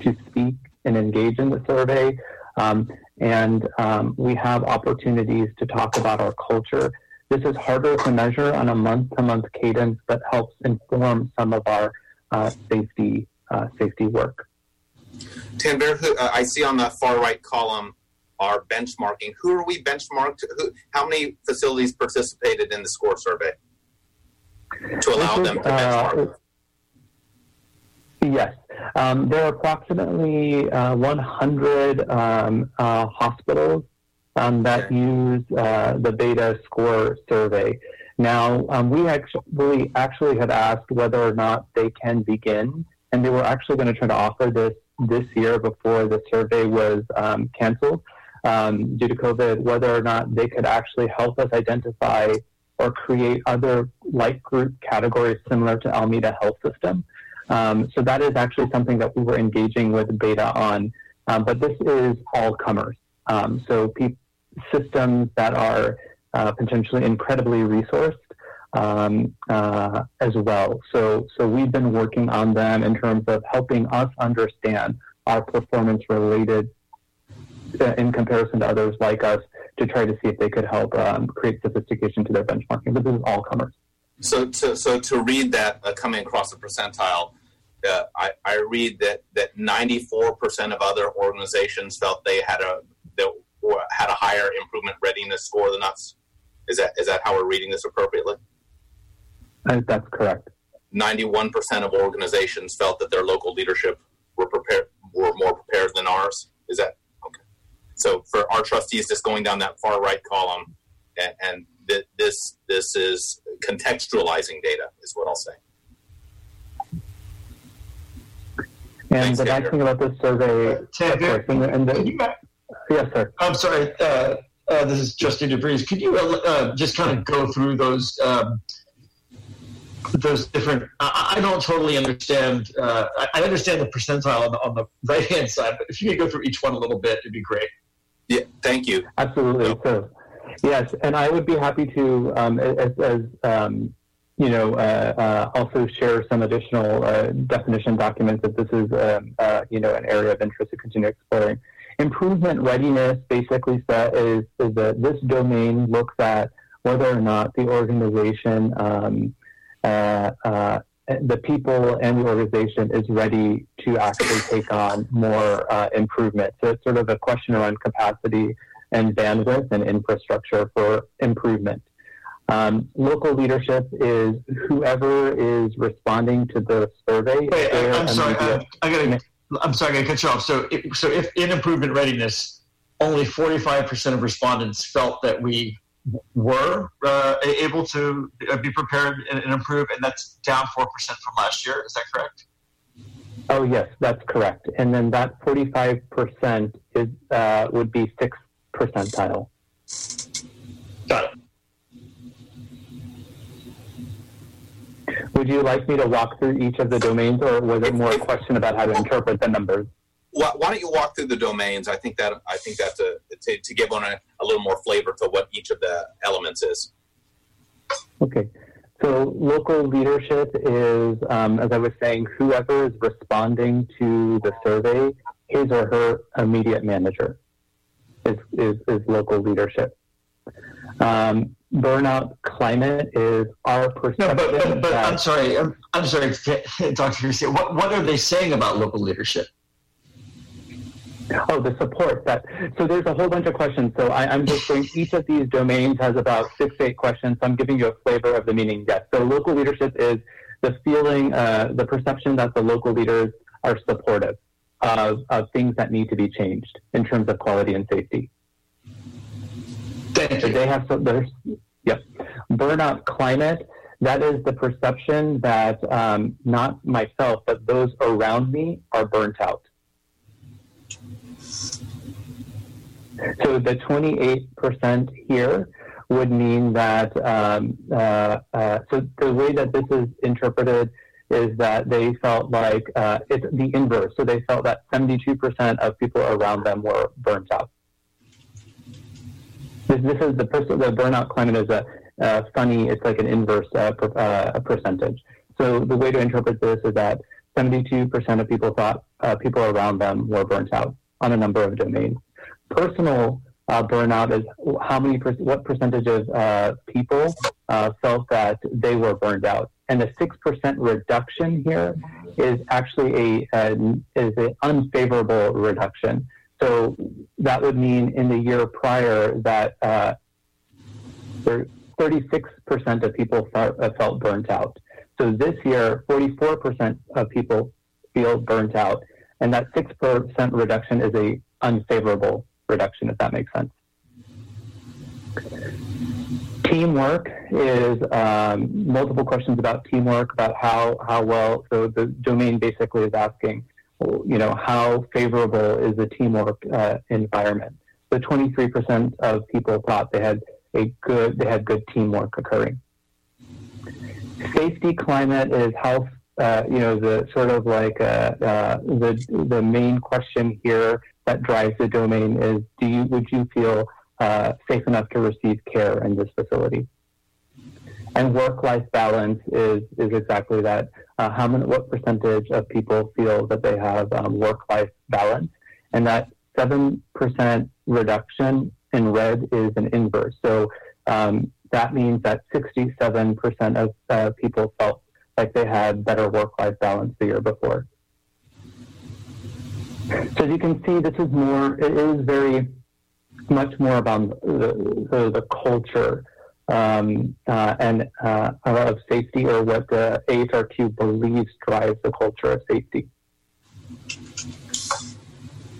to speak and engage in the survey. Um, and um, we have opportunities to talk about our culture. This is harder to measure on a month to month cadence, but helps inform some of our uh, safety uh, safety work.
Tanvir, uh, I see on the far right column our benchmarking. Who are we benchmarked? Who, how many facilities participated in the SCORE survey to allow them to benchmark?
Uh, Yes, um, there are approximately uh, 100 um, uh, hospitals um, that use uh, the Beta Score survey. Now, um, we actually actually had asked whether or not they can begin, and they were actually going to try to offer this this year before the survey was um, canceled um, due to COVID. Whether or not they could actually help us identify or create other like group categories similar to Alameda Health System. Um, so that is actually something that we were engaging with beta on. Um, but this is all comers. Um, so pe- systems that are uh, potentially incredibly resourced um, uh, as well. So, so we've been working on them in terms of helping us understand our performance related in comparison to others like us to try to see if they could help um, create sophistication to their benchmarking. But this is all comers.
So to so to read that uh, coming across the percentile, uh, I, I read that that 94 percent of other organizations felt they had a they had a higher improvement readiness score than us. Is that is that how we're reading this appropriately?
Uh, that's correct.
91 percent of organizations felt that their local leadership were prepared were more prepared than ours. Is that? So for our trustees, just going down that far right column, and, and th- this this is contextualizing data, is what I'll say.
And
Thanks,
the nice thing about this survey, of
Xavier,
course, and the, and the,
you,
yes, sir.
I'm sorry. Uh, uh, this is Justin DeVries. Could you uh, uh, just kind of go through those um, those different? I, I don't totally understand. Uh, I, I understand the percentile on the, on the right hand side, but if you could go through each one a little bit, it'd be great.
Yeah, thank you.
Absolutely. So, yes, and I would be happy to, um, as, as um, you know, uh, uh, also share some additional uh, definition documents if this is, um, uh, you know, an area of interest to continue exploring. Improvement readiness basically is, is that this domain looks at whether or not the organization, um, uh, uh, the people and the organization is ready to actually take on more uh, improvement. So it's sort of a question around capacity and bandwidth and infrastructure for improvement. Um, local leadership is whoever is responding to the survey.
Wait, I, I'm sorry. I, I gotta. I'm sorry. I gotta cut you off. So, if, so if in improvement readiness, only 45 percent of respondents felt that we were uh, able to uh, be prepared and, and improve, and that's down four percent from last year. Is that correct?
Oh yes, that's correct. And then that 45% is uh, would be sixth percentile.
Got it.
Would you like me to walk through each of the domains, or was it more a question about how to interpret the numbers?
Why, why don't you walk through the domains? I think that I think that's a to, to give on a, a little more flavor to what each of the elements is.
Okay. So local leadership is, um, as I was saying, whoever is responding to the survey, his or her immediate manager is, is, is local leadership. Um, burnout climate is our perception.
No, but, but, but
that-
I'm sorry. I'm, I'm sorry, Dr. Garcia. What what are they saying about local leadership?
Oh, the support that. So there's a whole bunch of questions. So I, I'm just going. Each of these domains has about six, eight questions. So I'm giving you a flavor of the meaning. Yes. So local leadership is the feeling, uh, the perception that the local leaders are supportive of, of things that need to be changed in terms of quality and safety.
Thank
So they have some. There's yep. Burnout climate. That is the perception that um, not myself, but those around me are burnt out. So the 28% here would mean that, um, uh, uh, so the way that this is interpreted is that they felt like uh, it's the inverse. So they felt that 72% of people around them were burnt out. This, this is the, the burnout climate is a funny, it's like an inverse uh, per, uh, percentage. So the way to interpret this is that 72% of people thought uh, people around them were burnt out on a number of domains. Personal uh, burnout is how many, per- what percentage of uh, people uh, felt that they were burned out. And the 6% reduction here is actually a, is an unfavorable reduction. So that would mean in the year prior that uh, 36% of people felt, uh, felt burnt out. So this year, 44% of people feel burnt out, and that 6% reduction is a unfavorable reduction, if that makes sense. Teamwork is um, multiple questions about teamwork, about how, how well, so the domain basically is asking, you know, how favorable is the teamwork uh, environment? So 23% of people thought they had a good, they had good teamwork occurring. Safety climate is how, uh, you know, the sort of like uh, uh, the the main question here that drives the domain is: Do you would you feel uh, safe enough to receive care in this facility? And work-life balance is is exactly that. Uh, how many, what percentage of people feel that they have um, work-life balance? And that seven percent reduction in red is an inverse. So um, that means that 67% of uh, people felt like they had better work-life balance the year before. So as you can see, this is more, it is very much more about the, the, the culture um, uh, and uh, of safety or what the AHRQ believes drives the culture of safety.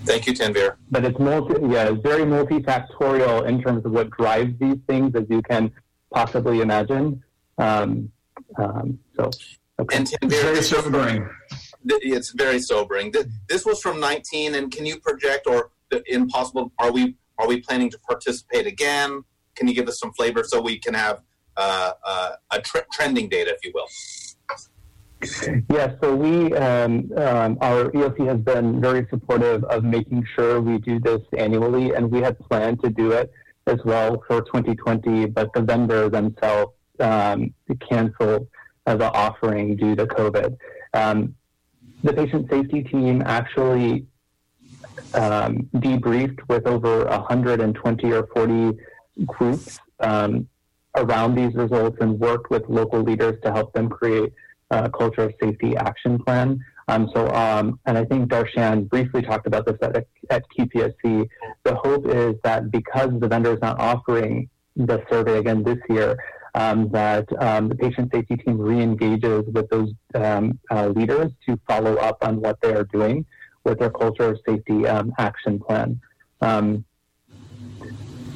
Thank you, Tanvir.
But it's multi, yeah, it's very multifactorial in terms of what drives these things, as you can possibly imagine. Um, um, so,
okay. And Tanvir,
very sobering.
It's very sobering. This was from 19, and can you project, or impossible? Are we are we planning to participate again? Can you give us some flavor so we can have uh, uh, a tre- trending data, if you will?
Yeah, so we, um, um, our EOC has been very supportive of making sure we do this annually, and we had planned to do it as well for 2020, but the vendor themselves um, canceled the offering due to COVID. Um, the patient safety team actually um, debriefed with over 120 or 40 groups um, around these results and worked with local leaders to help them create a culture of safety action plan. Um, so, um, and I think Darshan briefly talked about this at, at QPSC. The hope is that because the vendor is not offering the survey again this year, um, that um, the patient safety team re-engages with those um, uh, leaders to follow up on what they are doing with their culture of safety um, action plan. Um,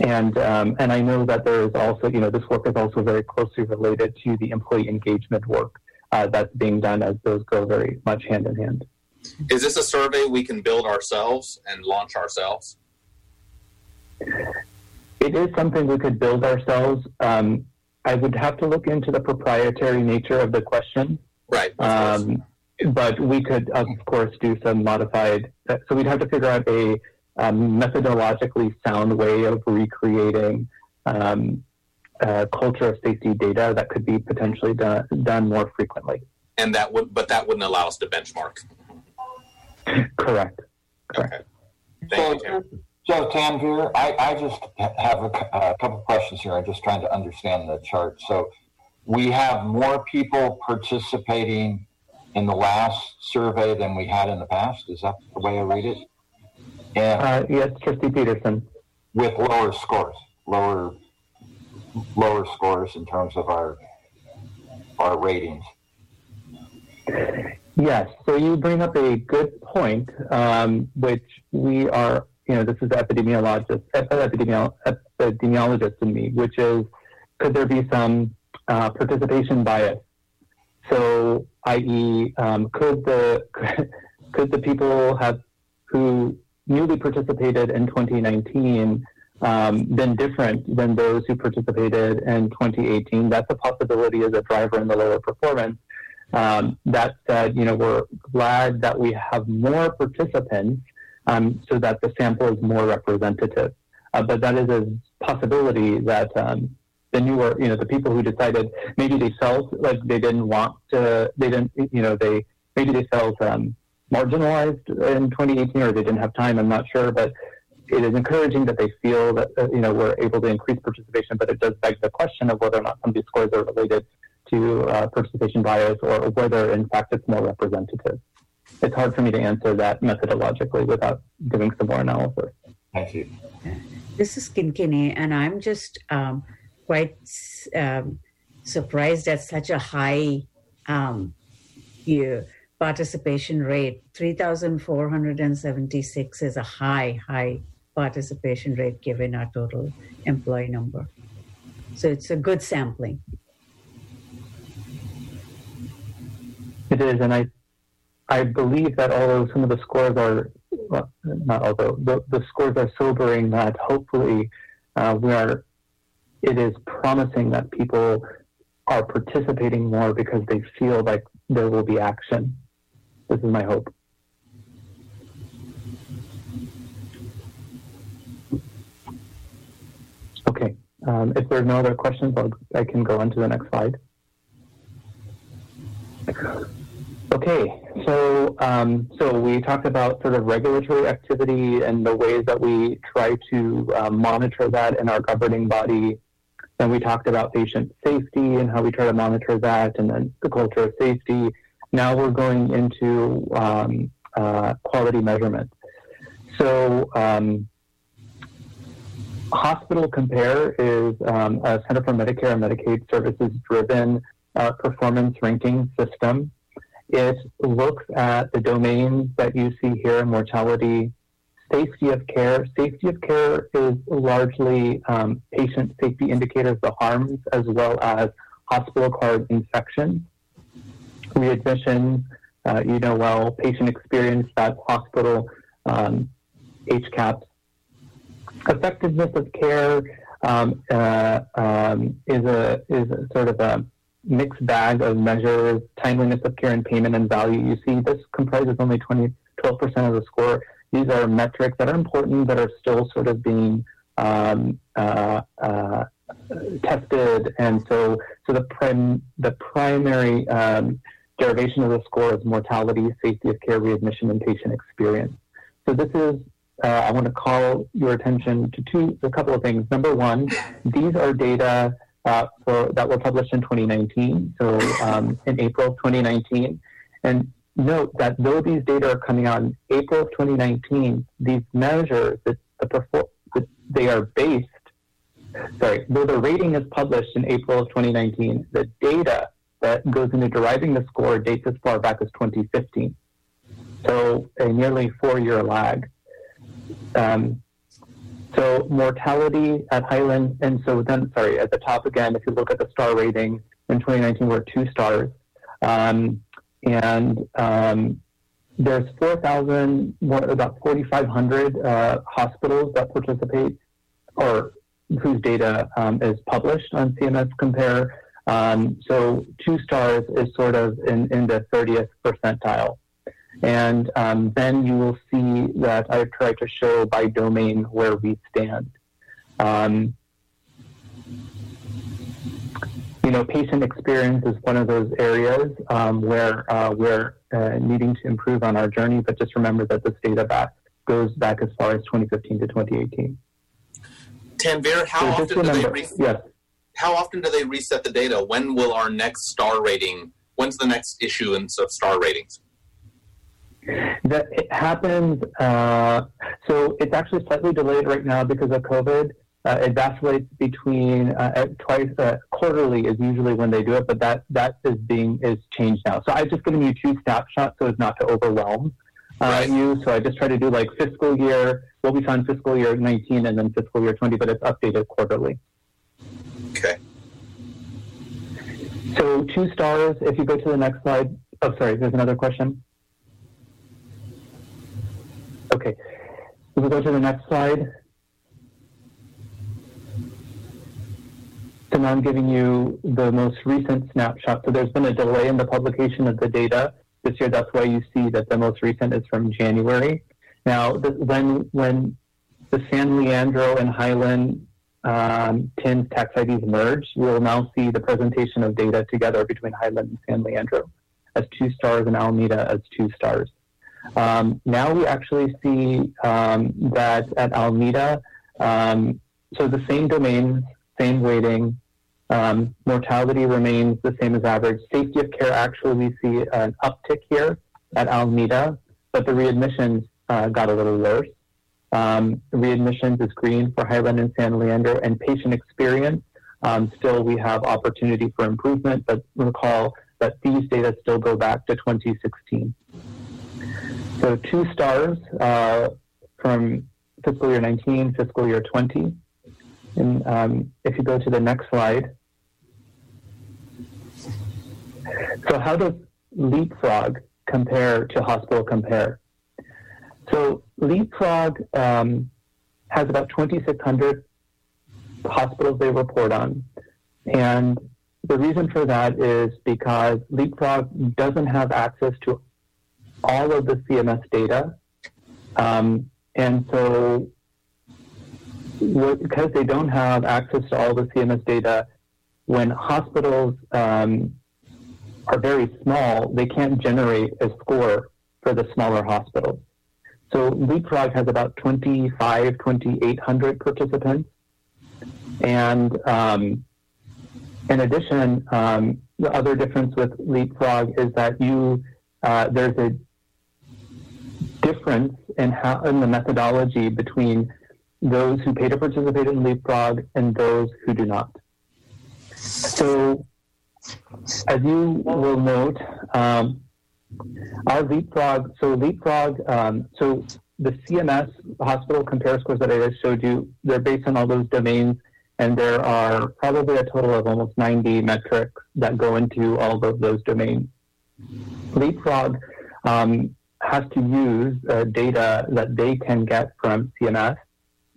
and um, and I know that there is also, you know, this work is also very closely related to the employee engagement work uh, that's being done as those go very much hand in hand.
Is this a survey we can build ourselves and launch ourselves?
It is something we could build ourselves. Um, I would have to look into the proprietary nature of the question.
Right.
Um, but we could, of course, do some modified. So we'd have to figure out a um, methodologically sound way of recreating um, culture of safety data that could be potentially done, done more frequently.
And that would, but that wouldn't allow us to benchmark.
Correct.
Correct. Okay. Thank
so, you, So, Tanvir, I, I just have a, a couple questions here. I'm just trying to understand the chart. So, we have more people participating in the last survey than we had in the past. Is that the way I read it?
And uh, yes, Trustee Peterson.
With lower scores, lower lower scores in terms of our our ratings.
Yes, so you bring up a good point, um, which we are, you know, this is epidemiologist, epidemiolo- epidemiologist in me, which is, could there be some uh, participation bias? So, i.e., um, could the could the people have who newly participated in 2019 um, been different than those who participated in 2018. That's a possibility as a driver in the lower performance. Um, that said, you know, we're glad that we have more participants um, so that the sample is more representative. Uh, but that is a possibility that um, the newer, you know, the people who decided maybe they felt like they didn't want to, they didn't, you know, they maybe they felt um, marginalized in 2018 or they didn't have time. I'm not sure, but it is encouraging that they feel that uh, you know we're able to increase participation. But it does beg the question of whether or not some of these scores are related to uh, participation bias or whether in fact it's more representative. It's hard for me to answer that methodologically without doing some more analysis.
Thank you.
This is Kinkini, and I'm just um, quite um, surprised at such a high um, you, participation rate 3476 is a high high participation rate given our total employee number so it's a good sampling
it is and i i believe that although some of the scores are well, not although the, the scores are sobering that hopefully uh, we are it is promising that people are participating more because they feel like there will be action this is my hope. Okay. Um, if there are no other questions, I'll, I can go on to the next slide. Okay, so um, so we talked about sort of regulatory activity and the ways that we try to uh, monitor that in our governing body. Then we talked about patient safety and how we try to monitor that, and then the culture of safety. Now we're going into um, uh, quality measurement. So um, Hospital Compare is um, a Center for Medicare and Medicaid Services driven uh, performance ranking system. It looks at the domains that you see here mortality, safety of care. Safety of care is largely um, patient safety indicators, the harms, as well as hospital acquired infections, readmissions, uh, you know well, patient experience, that hospital um, HCAHPS. Effectiveness of care um, uh, um, is a is a sort of a mixed bag of measures, timeliness of care and payment and value. You see, this comprises only 20, 12% of the score. These are metrics that are important, but are still sort of being um, uh, uh, tested. And so, so the, prim, the primary um, derivation of the score is mortality, safety of care, readmission, and patient experience. So this is uh, I want to call your attention to two, a couple of things. Number one, these are data uh, for, that were published in 2019, so um, in April of 2019. And note that though these data are coming out in April of 2019, these measures, the, the the, they are based, sorry, though the rating is published in April of 2019, the data that goes into deriving the score dates as far back as 2015. So a nearly four-year lag. Um, so mortality at Highland, and so then, sorry, at the top again, if you look at the star rating in 2019, we're two stars. Um, and um, there's 4,000, about 4,500 uh, hospitals that participate or whose data um, is published on CMS Compare. Um, so two stars is sort of in, in the 30th percentile. And um, then you will see that I've tried to show by domain where we stand. Um, you know, patient experience is one of those areas um, where uh, we're uh, needing to improve on our journey, but just remember that this data back goes back as far as 2015 to 2018.
Tanvir, how
So
often
just
do they
remember-
re-
yes.
how often do they reset the data? When will our next star rating? When's the next issuance of star ratings?
That it happens. Uh, so it's actually slightly delayed right now because of COVID. Uh, it vacillates between uh, at twice uh, quarterly is usually when they do it, but that that is being is changed now. So I've just given you two snapshots so as not to overwhelm uh, you. So I just try to do like fiscal year what we saw in fiscal year 19 and then fiscal year 20, but it's updated quarterly.
Okay.
So two stars. If you go to the next slide. Oh, sorry. There's another question. Okay. If we go to the next slide. So now I'm giving you the most recent snapshot. So there's been a delay in the publication of the data this year. That's why you see that the most recent is from January. Now, the, when when the San Leandro and Highland um, TINS tax IDs merge, we will now see the presentation of data together between Highland and San Leandro as two stars and Alameda as two stars. Um, now we actually see um, that at Alameda, um, so the same domains, same weighting, um, mortality remains the same as average. Safety of care, actually, we see an uptick here at Alameda, but the readmissions uh, got a little worse. Um, readmissions is green for Highland and San Leandro, and patient experience. Um, still, we have opportunity for improvement, but recall that these data still go back to 2016. So two stars uh, from fiscal year 19, fiscal year 20. And um, if you go to the next slide. So how does Leapfrog compare to Hospital Compare? So Leapfrog um, has about 2,600 hospitals they report on. And the reason for that is because Leapfrog doesn't have access to all of the CMS data. Um, and so, because they don't have access to all the CMS data, when hospitals um, are very small, they can't generate a score for the smaller hospitals. So Leapfrog has about 25, 2,800 participants. And um, in addition, um, the other difference with Leapfrog is that you uh, there's a difference in how in the methodology between those who pay to participate in Leapfrog and those who do not. So, as you will note, um, our Leapfrog, so Leapfrog, um, so the CMS hospital compare scores that I just showed you, they're based on all those domains, and there are probably a total of almost 90 metrics that go into all of those domains. Leapfrog um, has to use uh, data that they can get from CMS,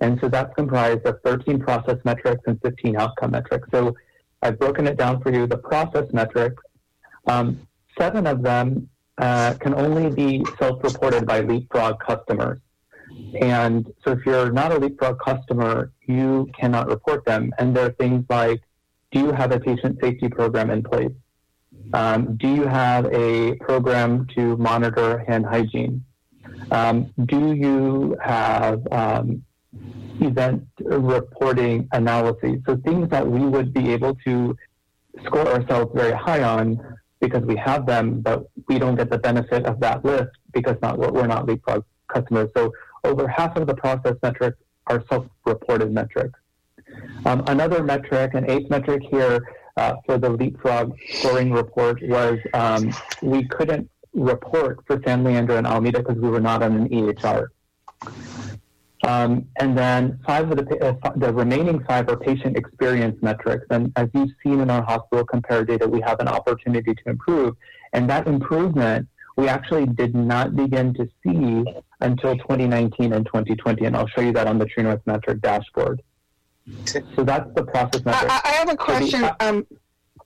and so that's comprised of 13 process metrics and 15 outcome metrics. So I've broken it down for you. The process metrics, um, seven of them uh, can only be self-reported by Leapfrog customers. And so if you're not a Leapfrog customer, you cannot report them. And there are things like, do you have a patient safety program in place? Um, do you have a program to monitor hand hygiene? Um, do you have um, event reporting analyses? So things that we would be able to score ourselves very high on because we have them, but we don't get the benefit of that list because not we're not leapfrog customers. So over half of the process metrics are self-reported metrics. Um, another metric, an eighth metric here uh, for the leapfrog scoring report was um, we couldn't report for San Leandro and Alameda because we were not on an EHR. Um, and then five of the, uh, the remaining five are patient experience metrics. And as you've seen in our hospital compare data, we have an opportunity to improve. And that improvement we actually did not begin to see until 2019 and 2020. And I'll show you that on the True North metric dashboard. So that's the process metric.
I, I have a question. The, um,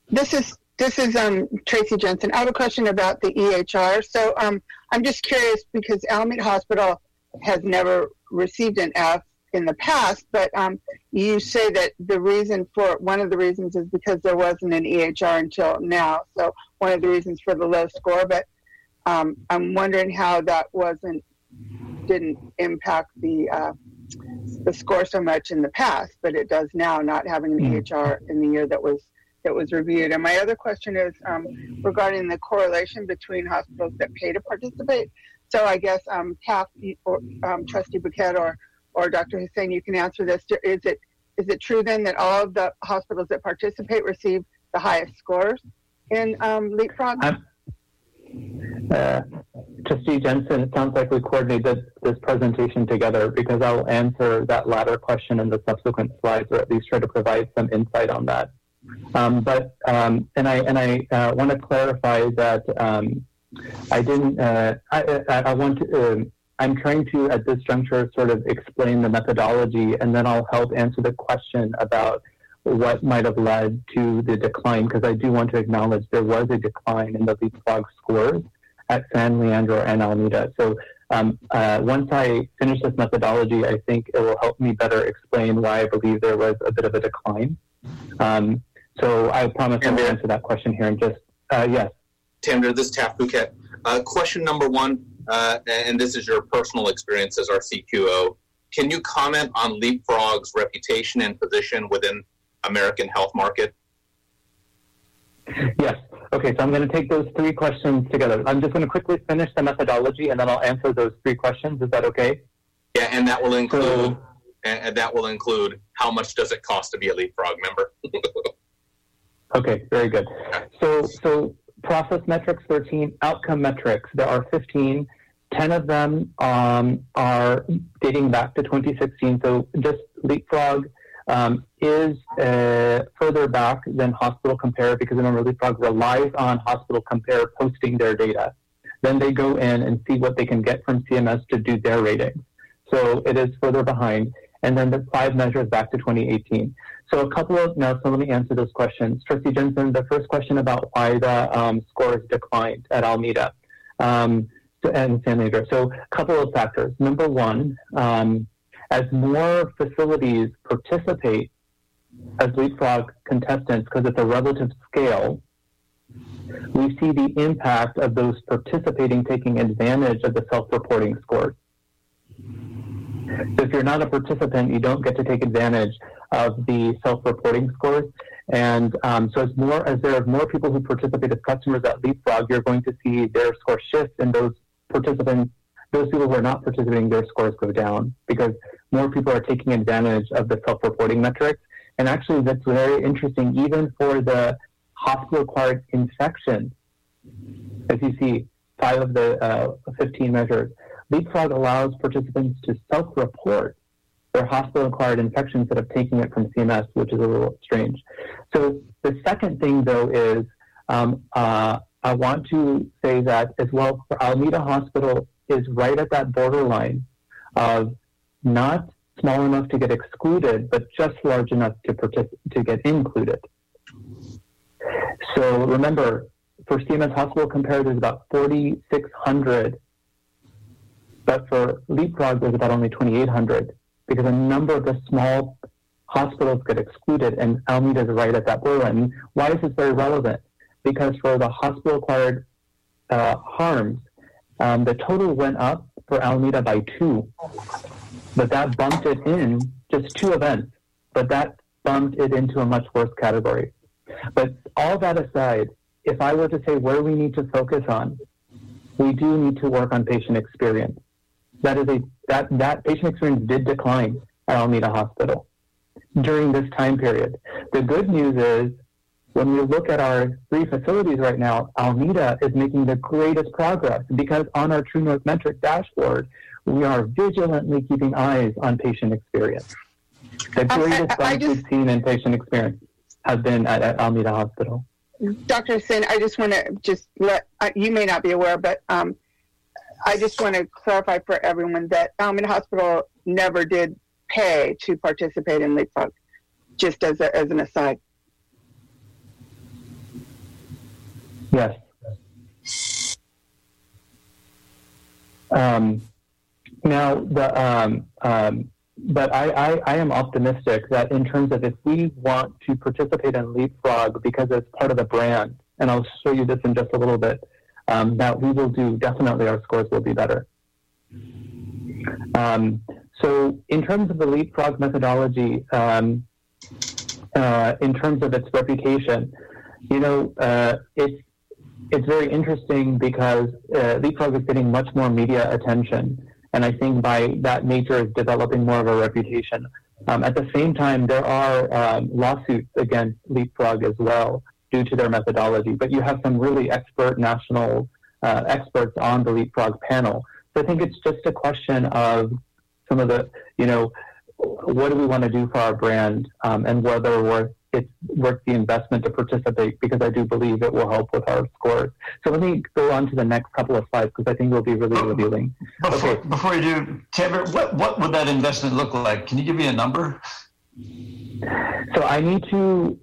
this is this is um, Tracy Jensen. I have a question about the EHR. So um, I'm just curious because Alameda Hospital has never received an F in the past, but um, you say that the reason for one of the reasons is because there wasn't an EHR until now. So one of the reasons for the low score, but um, I'm wondering how that wasn't didn't impact the uh, the score so much in the past, but it does now, not having an mm-hmm. EHR in the year that was that was reviewed. And my other question is um, regarding the correlation between hospitals that pay to participate. So I guess um, or um, Trustee Bhuket or or Dr. Hussein, you can answer this. Is it is it true then that all of the hospitals that participate receive the highest scores in um, Leapfrog?
I'm- uh, Trustee Jensen, it sounds like we coordinated this presentation together because I'll answer that latter question in the subsequent slides, or at least try to provide some insight on that. Um, but um, and I and I uh, want to clarify that um, I didn't. Uh, I, I, I, want to. Um, I'm trying to at this juncture sort of explain the methodology, and then I'll help answer the question about what might have led to the decline, because I do want to acknowledge there was a decline in the leapfrog scores at San Leandro and Alameda. So um, uh, once I finish this methodology, I think it will help me better explain why I believe there was a bit of a decline. Um, so I promise I'll answer that question here in just, uh, yes.
Tamir, this is Bhuket. Uh, question number one, uh, and this is your personal experience as our CQO. Can you comment on Leapfrog's reputation and position within American health market?
Yes. Okay, so I'm going to take those three questions together. I'm just going to quickly finish the methodology and then I'll answer those three questions. Is that okay?
Yeah, and that will include so, and that will include how much does it cost to be a Leapfrog member?
okay, very good. So so process metrics 13, outcome metrics. There are 15. 10 of them um, are dating back to 2016. So just Leapfrog um, is uh, further back than Hospital Compare because remember, Leapfrog relies on Hospital Compare posting their data. Then they go in and see what they can get from CMS to do their rating. So it is further behind. And then the five measures back to 2018. So a couple of now, so let me answer those questions. Trustee Jensen, the first question about why the um, scores declined at Alameda um, and San Diego. So a couple of factors. Number one, um, as more facilities participate as leapfrog contestants because it's a relative scale, we see the impact of those participating taking advantage of the self-reporting scores. So if you're not a participant, you don't get to take advantage of the self-reporting scores. And um, so as more as there are more people who participate as customers at Leapfrog, you're going to see their score shift, and those participants, those people who are not participating, their scores go down because more people are taking advantage of the self-reporting metrics. And actually, that's very interesting, even for the hospital-acquired infection. As you see, five of the uh, 15 measures. Leapfrog allows participants to self-report their hospital-acquired infections that have taken it from CMS, which is a little strange. So the second thing, though, is um, uh, I want to say that as well, for Alameda Hospital is right at that borderline of not small enough to get excluded, but just large enough to partic- to get included. So remember, for CMS Hospital Compared, there's about 4,600, but for Leapfrog, there's about only 2,800 because a number of the small hospitals get excluded, and Alameda is right at that borderline. Why is this very relevant? Because for the hospital-acquired uh, harms, um, the total went up for Alameda by two, but that bumped it in just two events, but that bumped it into a much worse category. But all that aside, if I were to say where we need to focus on, we do need to work on patient experience. That is a that that patient experience did decline at Alameda Hospital during this time period. The good news is when we look at our three facilities right now, Alameda is making the greatest progress because on our True North metric dashboard, we are vigilantly keeping eyes on patient experience. The greatest I, I, I just, we've seen in patient experience has been at, at Alameda Hospital.
Dr. Sin, I just want to just let uh, you may not be aware, but um, I just want to clarify for everyone that Alameda Hospital never did pay to participate in Leapfrog, just as, a, as an aside.
Yes. Um, now, the um, um, but I, I, I, am optimistic that in terms of if we want to participate in Leapfrog because it's part of the brand, and I'll show you this in just a little bit, um, that we will do definitely our scores will be better. Um, so in terms of the Leapfrog methodology, um, uh, in terms of its reputation, you know, uh, it's it's very interesting because uh, Leapfrog is getting much more media attention. And I think by that nature is developing more of a reputation. Um, at the same time, there are um, lawsuits against Leapfrog as well due to their methodology. But you have some really expert national uh, experts on the Leapfrog panel. So I think it's just a question of some of the, you know, what do we want to do for our brand um, and whether we're it's worth the investment to participate because I do believe it will help with our scores. So let me go on to the next couple of slides because I think will be really revealing.
Before, okay. before you do, Tamer, what, what would that investment look like? Can you give me a number?
So I need to,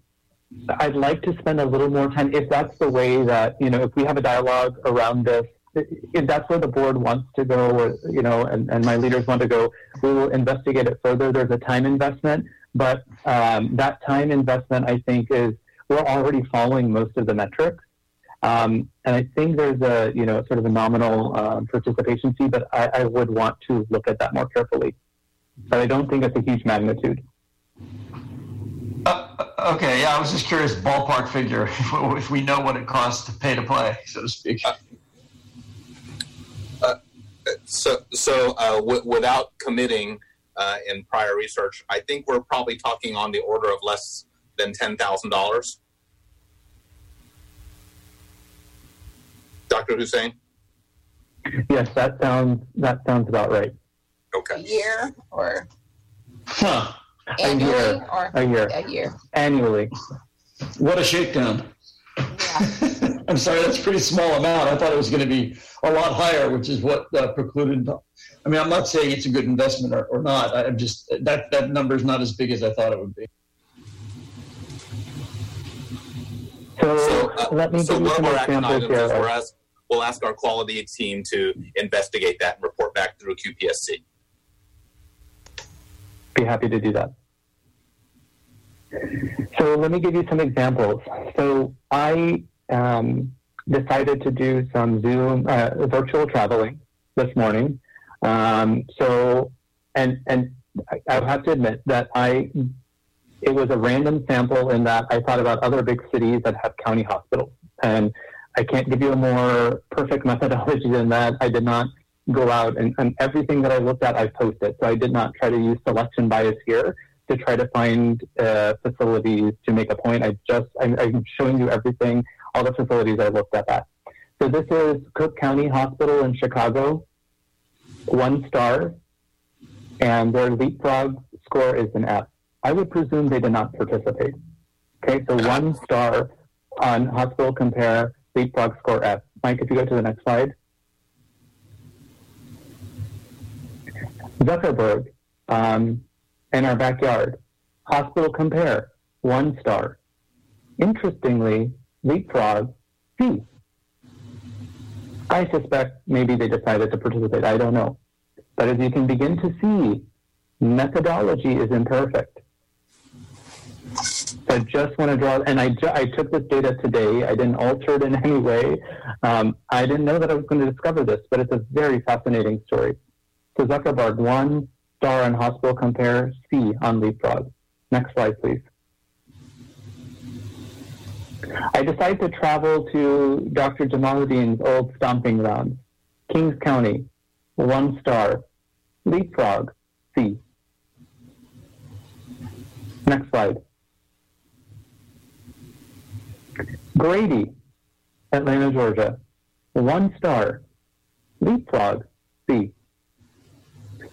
I'd like to spend a little more time if that's the way that, you know, if we have a dialogue around this if that's where the board wants to go, or, you know, and, and my leaders want to go, we will investigate it further. There's a time investment. But um, that time investment, I think, is we're already following most of the metrics. Um, and I think there's a, you know, sort of a nominal uh, participation fee, but I, I, would want to look at that more carefully. But I don't think it's a huge magnitude.
Uh, okay, yeah, I was just curious, ballpark figure, if we know what it costs to pay to play, so to speak. Uh,
uh so, so uh, w- without committing uh, in prior research, I think we're probably talking on the order of less than ten thousand dollars. Dr. Hussein.
Yes, that sounds that sounds about right.
Okay.
A year or
huh.
annually
a year.
or
a year.
A year.
Annually.
What a shakedown.
Yeah.
I'm sorry, that's a pretty small amount. I thought it was going to be a lot higher, which is what uh, precluded I mean, I'm not saying it's a good investment or, or not. I'm just that that number is not as big as I thought it would be.
So, so uh, let me
so
give you some examples here.
We'll ask, we'll ask our quality team to investigate that and report back through QPSC.
Be happy to do that. So let me give you some examples. So I um, decided to do some Zoom uh, virtual traveling this morning. Um, so, and and I, I have to admit that I it was a random sample in that I thought about other big cities that have county hospitals, and I can't give you a more perfect methodology than that. I did not go out and, and everything that I looked at, I posted. So I did not try to use selection bias here to try to find uh, facilities to make a point. I just I'm, I'm showing you everything, all the facilities I looked at that. So this is Cook County Hospital in Chicago, one star, and their leapfrog score is an F. I would presume they did not participate. Okay, so one star on Hospital Compare, leapfrog score F. Mike, if you go to the next slide. Zuckerberg, um, in our backyard. Hospital Compare, one star. Interestingly, Leapfrog, C. I suspect maybe they decided to participate. I don't know. But as you can begin to see, methodology is imperfect. I just want to draw, and I, ju- I took this data today. I didn't alter it in any way. Um, I didn't know that I was going to discover this, but it's a very fascinating story. So Zuckerberg, one star on Hospital Compare, C on Leapfrog. Next slide, please. I decided to travel to Dr. Jamaluddin's old stomping grounds, Kings County, one star, Leapfrog, C. Next slide. Grady, Atlanta, Georgia, one star, Leapfrog, C.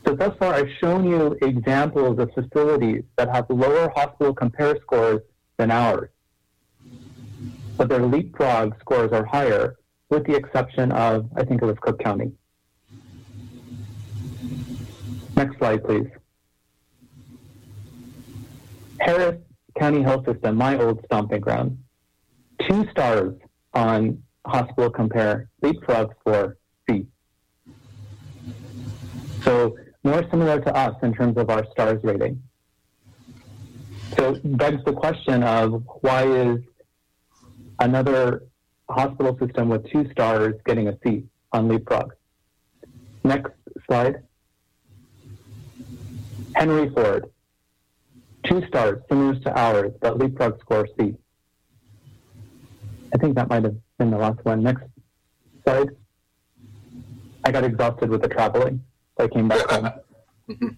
So thus far, I've shown you examples of facilities that have lower hospital compare scores than ours, but their leapfrog scores are higher, with the exception of, I think it was Cook County. Next slide, please. Harris County Health System, my old stomping ground, two stars on hospital compare, leapfrog score C. So more similar to us in terms of our stars rating. So begs the question of why is another hospital system with two stars getting a C on Leapfrog? Next slide. Henry Ford, two stars, similar to ours, but Leapfrog score C. I think that might have been the last one. Next slide. I got exhausted with the traveling. So I came back home.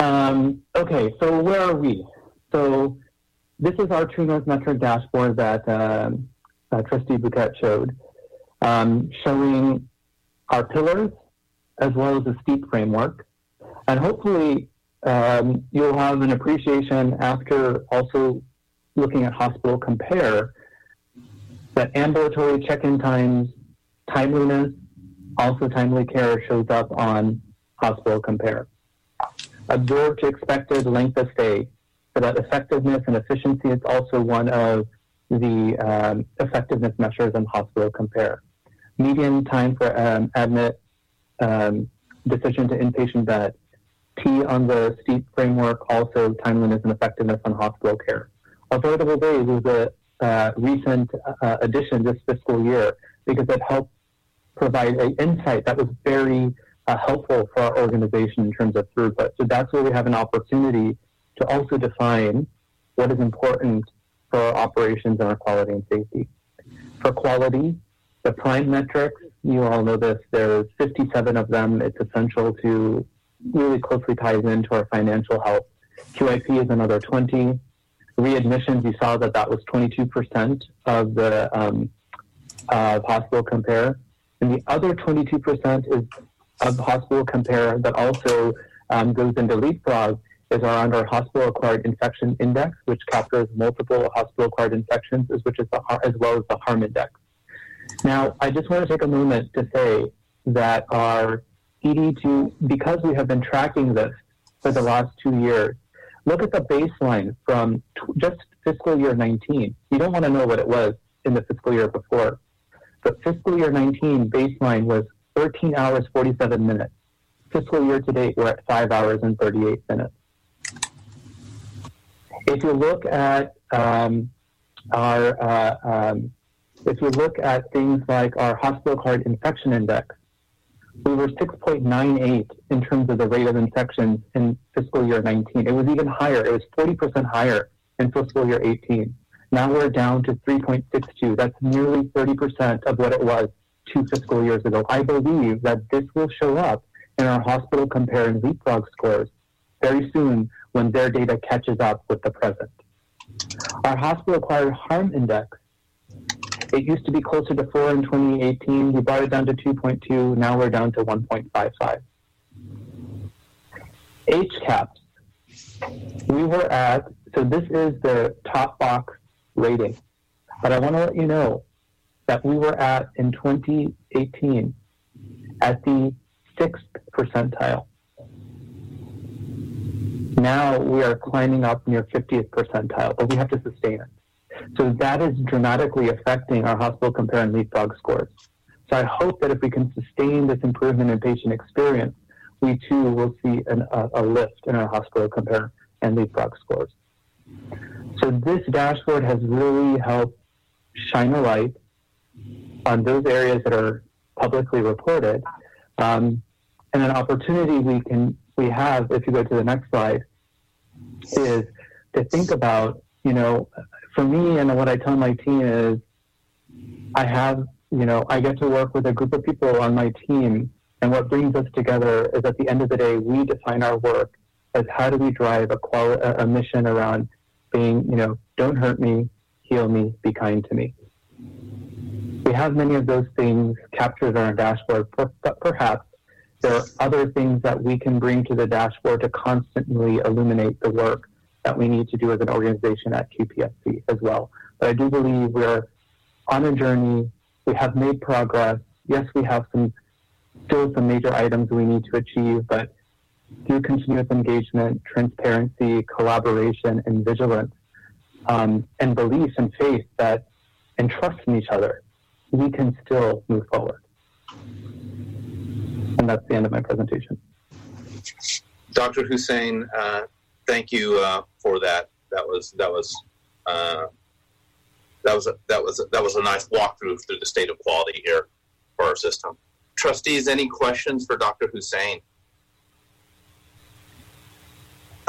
Um, okay, so where are we? So this is our True North metric dashboard that um, uh, Trustee Bhuket showed, um, showing our pillars as well as the STEEP framework. And hopefully um, you'll have an appreciation after also looking at hospital compare that ambulatory check-in times, timeliness, also timely care shows up on hospital compare. Observed to expected length of stay. That effectiveness and efficiency is also one of the um, effectiveness measures in hospital compare. Median time for um, admit um, decision to inpatient bed. T on the STEEP framework, also timeliness and effectiveness on hospital care. Avoidable days is a uh, recent uh, addition this fiscal year because it helped provide an insight that was very uh, helpful for our organization in terms of throughput. So that's where we have an opportunity to also define what is important for our operations and our quality and safety. For quality, the prime metrics, you all know this, there's 57 of them. It's essential to really closely ties into our financial health. QIP is another 20. Readmissions, you saw that that was 22% of the um, uh, hospital compare. And the other 22% is of hospital compare that also um, goes into leapfrog is our under hospital acquired infection index, which captures multiple hospital acquired infections, as, which is the, as well as the harm index. Now, I just want to take a moment to say that our ED2, because we have been tracking this for the last two years, look at the baseline from t- just fiscal year 19. You don't want to know what it was in the fiscal year before. But fiscal year 19 baseline was 13 hours 47 minutes. Fiscal year to date, we're at 5 hours and 38 minutes. If you look at um, our, uh, um, if you look at things like our hospital acquired infection index, we were 6.98 in terms of the rate of infections in fiscal year 19. It was even higher. It was 40% higher in fiscal year 18. Now we're down to 3.62. That's nearly 30% of what it was two fiscal years ago. I believe that this will show up in our hospital compare and leapfrog scores very soon when their data catches up with the present. Our hospital acquired harm index, it used to be closer to 4 in 2018. We brought it down to 2.2. Now we're down to 1.55. HCAHPS, we were at, so this is the top box rating. But I want to let you know that we were at in 2018 at the sixth percentile. Now we are climbing up near 50th percentile, but we have to sustain it. So that is dramatically affecting our hospital compare and leapfrog scores. So I hope that if we can sustain this improvement in patient experience, we too will see an, a, a lift in our hospital compare and leapfrog scores. So this dashboard has really helped shine a light on those areas that are publicly reported, um, and an opportunity we can we have if you go to the next slide is to think about you know for me and what I tell my team is I have you know I get to work with a group of people on my team and what brings us together is at the end of the day we define our work as how do we drive a quali- a mission around being, you know, don't hurt me, heal me, be kind to me. We have many of those things captured on our dashboard, but perhaps there are other things that we can bring to the dashboard to constantly illuminate the work that we need to do as an organization at QPSC as well. But I do believe we're on a journey. We have made progress. Yes, we have some still some major items we need to achieve, but through continuous engagement, transparency, collaboration, and vigilance, um, and belief and faith that and trust in each other, we can still move forward. And that's the end of my presentation.
Dr. Hussein, uh, thank you uh, for that. That was that was uh, that was a, that was a, that was a nice walkthrough through the state of quality here for our system. Trustees, any questions for Dr. Hussein?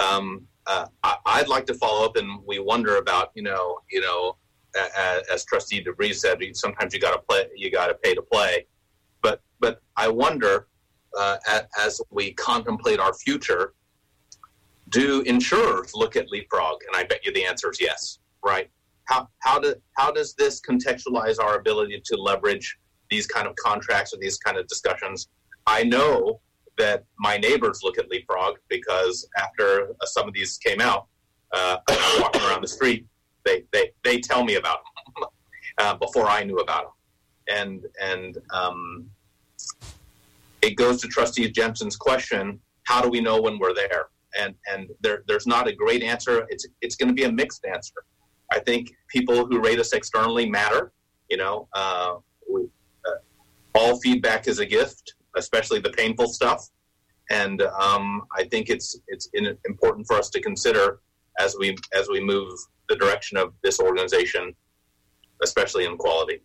Um, uh, I, would like to follow up, and we wonder about you know you know as, as Trustee DeVries said, sometimes you got to play, you got to pay to play, but but I wonder uh, as we contemplate our future, do insurers look at leapfrog? And I bet you the answer is yes, right? How how do how does this contextualize our ability to leverage these kind of contracts or these kind of discussions? I know that my neighbors look at Leapfrog because after some of these came out, uh, walking around the street, they, they, they tell me about them uh, before I knew about them. And, and um, it goes to Trustee Jensen's question how do we know when we're there? And, and there, there's not a great answer. It's, it's going to be a mixed answer. I think people who rate us externally matter. You know, uh, we, uh, all feedback is a gift especially the painful stuff. And um, I think it's it's important for us to consider as we as we move the direction of this organization, especially in quality.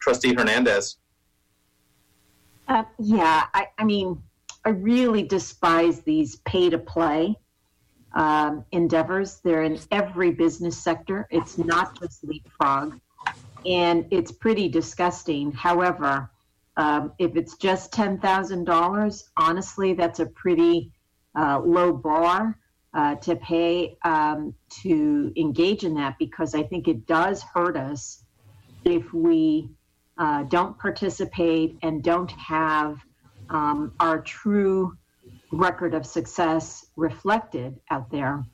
Trustee Hernandez.
Uh, yeah, I, I, mean, I really despise these pay to play um, endeavors. They're in every business sector. It's not just leapfrog, and it's pretty disgusting. However, um, if it's just $10,000, honestly, that's a pretty uh, low bar uh, to pay um, to engage in that because I think it does hurt us if we uh, don't participate and don't have um, our true record of success reflected out there.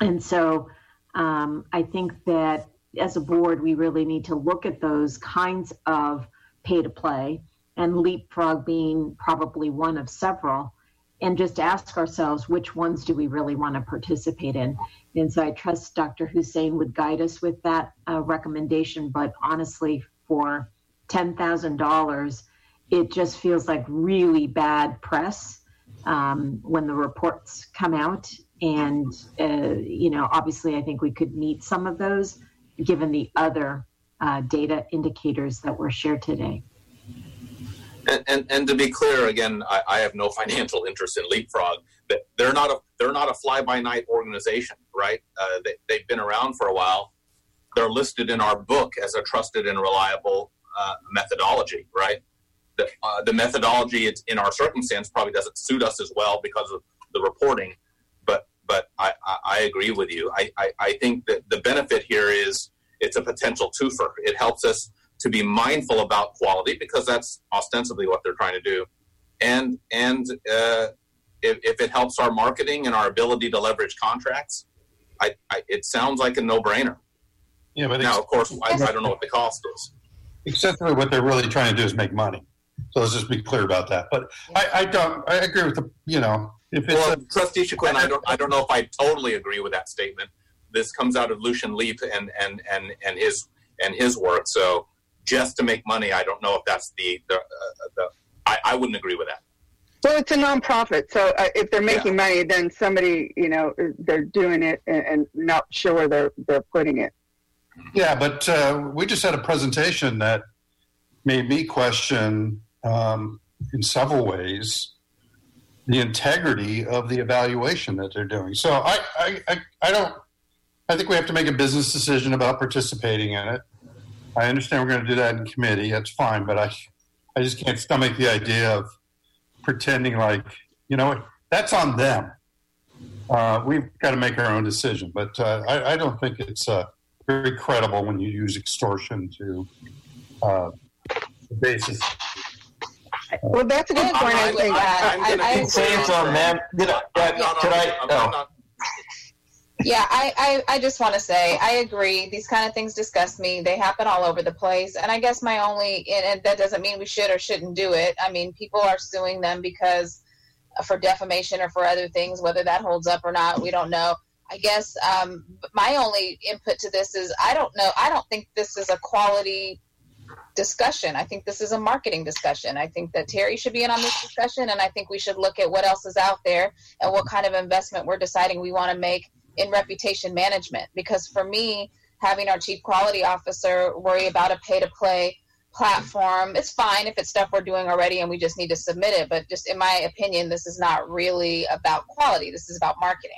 And so um, I think that as a board, we really need to look at those kinds of pay to play, and leapfrog being probably one of several, and just ask ourselves which ones do we really want to participate in. And so I trust Dr. Hussein would guide us with that uh, recommendation. But honestly, for $10,000, it just feels like really bad press um, when the reports come out. And, uh, you know, obviously, I think we could meet some of those given the other uh, data indicators that were shared today.
And, and, and to be clear, again, I, I, have no financial interest in Leapfrog. They're not a they're not a fly by night organization, right? Uh, they, they've been around for a while. They're listed in our book as a trusted and reliable methodology, right? The, uh, the methodology in our circumstance probably doesn't suit us as well because of the reporting, but but I, I, I agree with you. I, I, I think that the benefit here is it's a potential twofer. It helps us to be mindful about quality because that's ostensibly what they're trying to do, and and uh, if, if, it helps our marketing and our ability to leverage contracts, I, I it sounds like a no brainer.
Yeah, but
now of course I, I, don't know what the cost is.
Essentially, what they're really trying to do is make money. So let's just be clear about that. But I, I don't. I agree with the. You know,
if it's well, a, Trustee Chiquin, I don't. I don't know if I totally agree with that statement. This comes out of Lucian Leape and and and and his and his work. So just to make money. I don't know if that's the the, uh, the I, I wouldn't agree with that.
Well, it's a nonprofit, so uh, if they're making yeah. money, then somebody, you know, they're doing it and, and not sure where they're they're putting it.
Yeah, but uh, we just had a presentation that made me question, um, in several ways, the integrity of the evaluation that they're doing. So I, I, I, I don't. I think we have to make a business decision about participating in it. I understand we're going to do that in committee. That's fine, but I, I just can't stomach the idea of pretending like you know that's on them. Uh, we've got to make our own decision, but uh, I, I, don't think it's uh, very credible when you use extortion to uh, the basis.
Well, that's a good point. I, think.
I, I, I, I, say it's on them. Did I? Did I?
Yeah, I, I, I just want to say I agree. These kind of things disgust me. They happen all over the place. And I guess my only, and that doesn't mean we should or shouldn't do it. I mean, people are suing them because uh, for defamation or for other things, whether that holds up or not, we don't know. I guess um, my only input to this is I don't know. I don't think this is a quality discussion. I think this is a marketing discussion. I think that Terry should be in on this discussion, and I think we should look at what else is out there and what kind of investment we're deciding we want to make in reputation management because for me having our chief quality officer worry about a pay to play platform it's fine if it's stuff we're doing already and we just need to submit it but just in my opinion this is not really about quality this is about marketing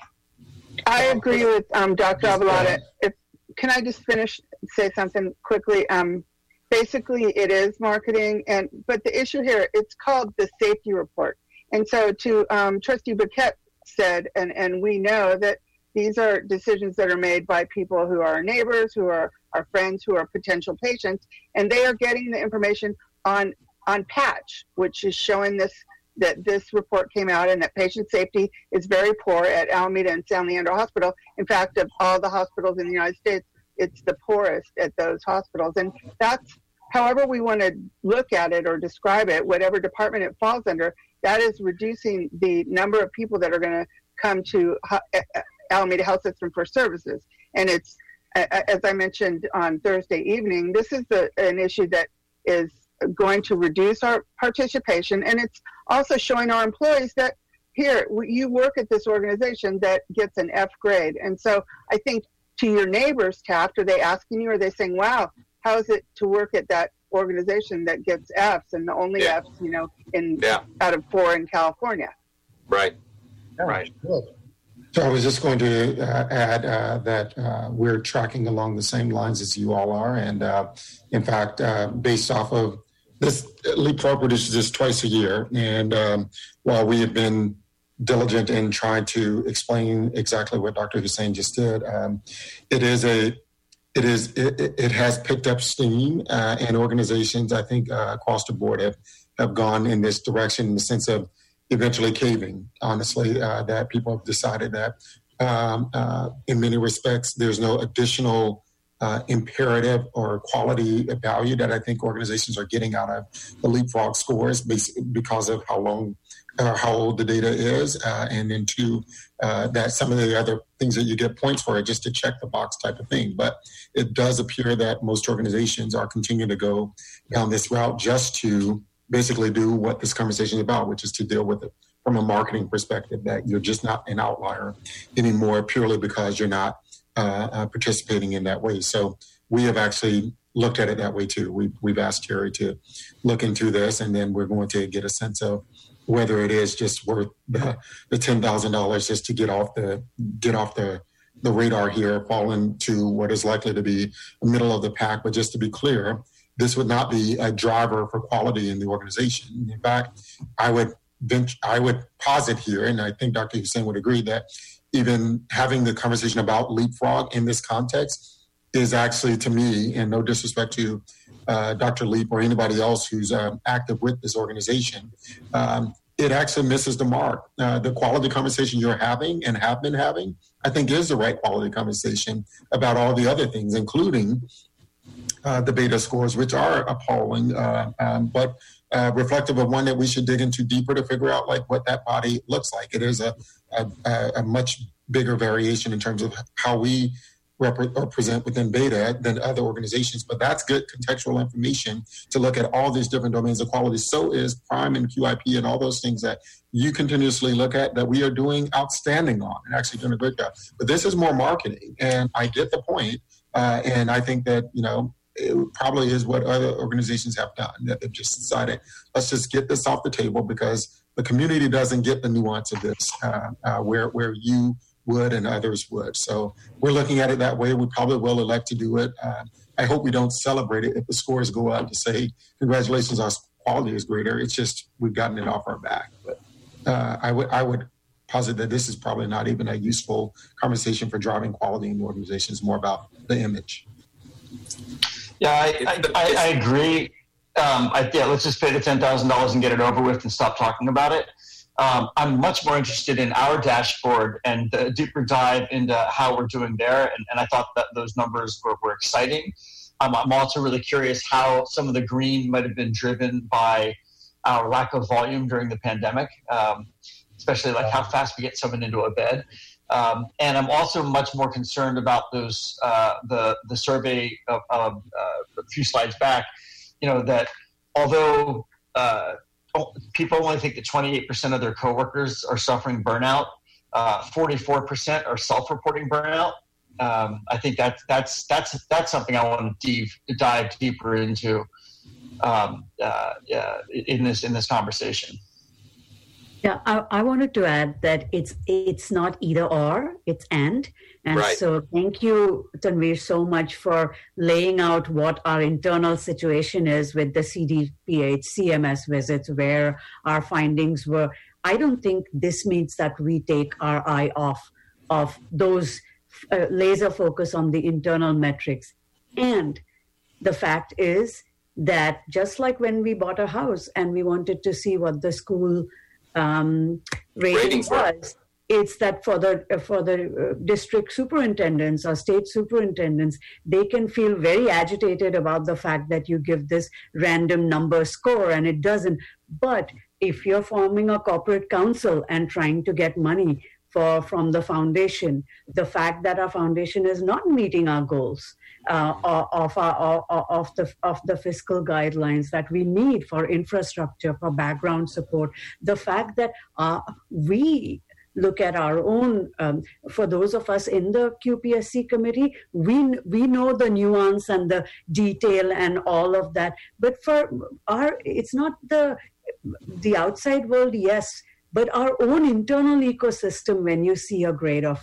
i agree with um, dr Aboelata. if can i just finish say something quickly? Um, basically it is marketing and but the issue here it's called the safety report. And so to um, trustee Bhuket said and and we know that these are decisions that are made by people who are neighbors, who are our friends, who are potential patients, and they are getting the information on on patch, which is showing this that this report came out and that patient safety is very poor at Alameda and San Leandro Hospital. In fact, of all the hospitals in the United States, it's the poorest at those hospitals, and that's however we want to look at it or describe it, whatever department it falls under, that is reducing the number of people that are going to come to eh, eh, Alameda Health System for services. And it's, as I mentioned on Thursday evening, this is the, an issue that is going to reduce our participation. And it's also showing our employees that here, you work at this organization that gets an F grade. And so I think to your neighbors, Taft, are they asking you, are they saying, wow, how is it to work at that organization that gets Fs and the only yeah. Fs, you know, in yeah. out of four in California?
Right. Right.
So I was just going to uh, add uh, that uh, we're tracking along the same lines as you all are, and uh, in fact, uh, based off of this, Leapfrog produces this twice a year, and um, while we have been diligent in trying to explain exactly what Dr. Hussein just did, um, it is a it is it, it has picked up steam, uh, and organizations I think across the board have have gone in this direction in the sense of eventually caving, honestly, uh, that people have decided that um, uh, in many respects, there's no additional uh, imperative or quality value that I think organizations are getting out of the leapfrog scores because of how long or how old the data is, uh, and then two, uh, that some of the other things that you get points for are just to check the box type of thing. But it does appear that most organizations are continuing to go down this route just to basically do what this conversation is about, which is to deal with it from a marketing perspective, that you're just not an outlier anymore purely because you're not uh, uh, participating in that way. So we have actually looked at it that way too. We, we've asked Terry to look into this, and then we're going to get a sense of whether it is just worth the, the ten thousand dollars just to get off the get off the the radar here, fall into what is likely to be middle of the pack. But just to be clear, this would not be a driver for quality in the organization. In fact, I would I would posit here, and I think Dr. Hussein would agree that even having the conversation about leapfrog in this context is actually, to me, and no disrespect to uh, Dr. Leape or anybody else who's um, active with this organization, um, it actually misses the mark. Uh, the quality conversation you're having and have been having, I think, is the right quality conversation about all the other things, including uh, the beta scores, which are appalling, uh, um, but uh, reflective of one that we should dig into deeper to figure out like what that body looks like. It is a, a, a much bigger variation in terms of how we represent within beta than other organizations but that's good contextual information to look at all these different domains of quality so is prime and qip and all those things that you continuously look at that we are doing outstanding on and actually doing a good job but this is more marketing and i get the point uh, and i think that you know it probably is what other organizations have done that they've just decided let's just get this off the table because the community doesn't get the nuance of this uh, uh, where where you would and others would. So we're looking at it that way. We probably will elect to do it. Uh, i hope we don't celebrate it. If the scores go up to say congratulations our quality is greater it's just we've gotten it off our back. But uh, i would i would posit that this is probably not even a useful conversation for driving quality in the organization. It's more about the image
yeah, I, I, I, agree. Um, I, yeah, let's just pay the ten thousand dollars and get it over with and stop talking about it. Um, I'm much more interested in our dashboard and the deeper dive into how we're doing there. And, and I thought that those numbers were, were exciting. Um, I'm also really curious how some of the green might have been driven by our lack of volume during the pandemic, um, especially like how fast we get someone into a bed. Um, and I'm also much more concerned about those uh, the the survey of, uh, a few slides back. You know that although uh, people only think that 28% of their coworkers are suffering burnout, 44% uh, are self-reporting burnout. Um, I think that's that's that's that's something I want to dive, dive deeper into um, uh, in this in this conversation.
Yeah, I, I, wanted to add that it's it's not either or, it's and. And right. so thank you, Tanvir, so much for laying out what our internal situation is with the CDPH CMS visits, where our findings were. I don't think this means that we take our eye off of those uh, laser focus on the internal metrics. And the fact is that just like when we bought a house and we wanted to see what the school um, rating was. It's that for the for the uh, district superintendents or state superintendents, they can feel very agitated about the fact that you give this random number score and it doesn't. But if you're forming a corporate council and trying to get money for from the foundation, the fact that our foundation is not meeting our goals, uh, of, our, of, the, of the fiscal guidelines that we need for infrastructure, for background support. The fact that uh, we look at our own um, for those of us in the qpsc committee we we know the nuance and the detail and all of that but for our it's not the the outside world yes but our own internal ecosystem when you see a grade of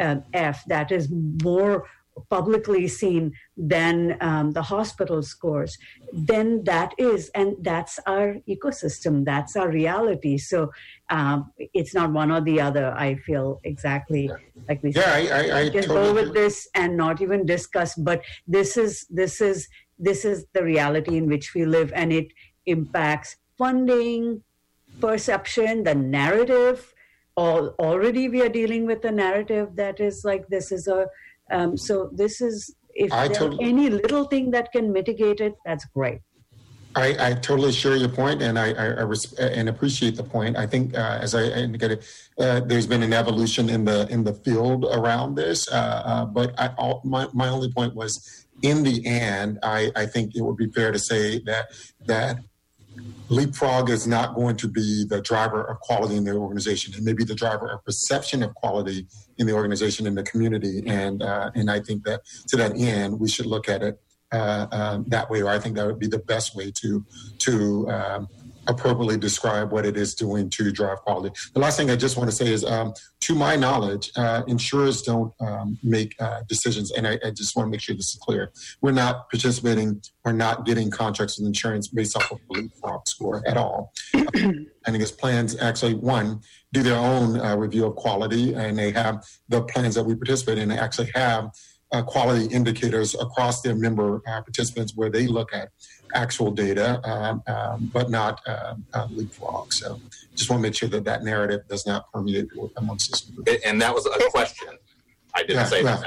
um, f that is more publicly seen than um, the hospital scores, then that is, and that's our ecosystem, that's our reality. So um, it's not one or the other. I feel exactly like we
yeah, said. I, I, I
just totally go with this and not even discuss. But this is this is this is the reality in which we live, and it impacts funding, perception, the narrative. All, already we are dealing with a narrative that is like this is a um, so this is if I there's totally, any little thing that can mitigate it, that's great.
I, I totally share your point, and I, I, I res- and appreciate the point. I think, uh, as I indicated, uh, there's been an evolution in the in the field around this. Uh, uh but I, all, my my only point was, in the end, I, I think it would be fair to say that that Leapfrog is not going to be the driver of quality in the organization. It may be the driver of perception of quality in the organization in the community, and uh, and I think that to that end, we should look at it uh, um, that way, or I think that would be the best way to to um, appropriately describe what it is doing to drive quality. The last thing I just want to say is, um, to my knowledge, uh, insurers don't um, make uh, decisions, and I, I, just want to make sure this is clear. We're not participating or not getting contracts with insurance based off of a leapfrog score at all. I think it's plans actually one do their own uh, review of quality, and they have the plans that we participate in. They actually have uh, quality indicators across their member uh, participants where they look at actual data, um, um, but not um, uh, leapfrog. So just want to make sure that that narrative does not permeate amongst us.
And that was a question. I didn't yeah, say that.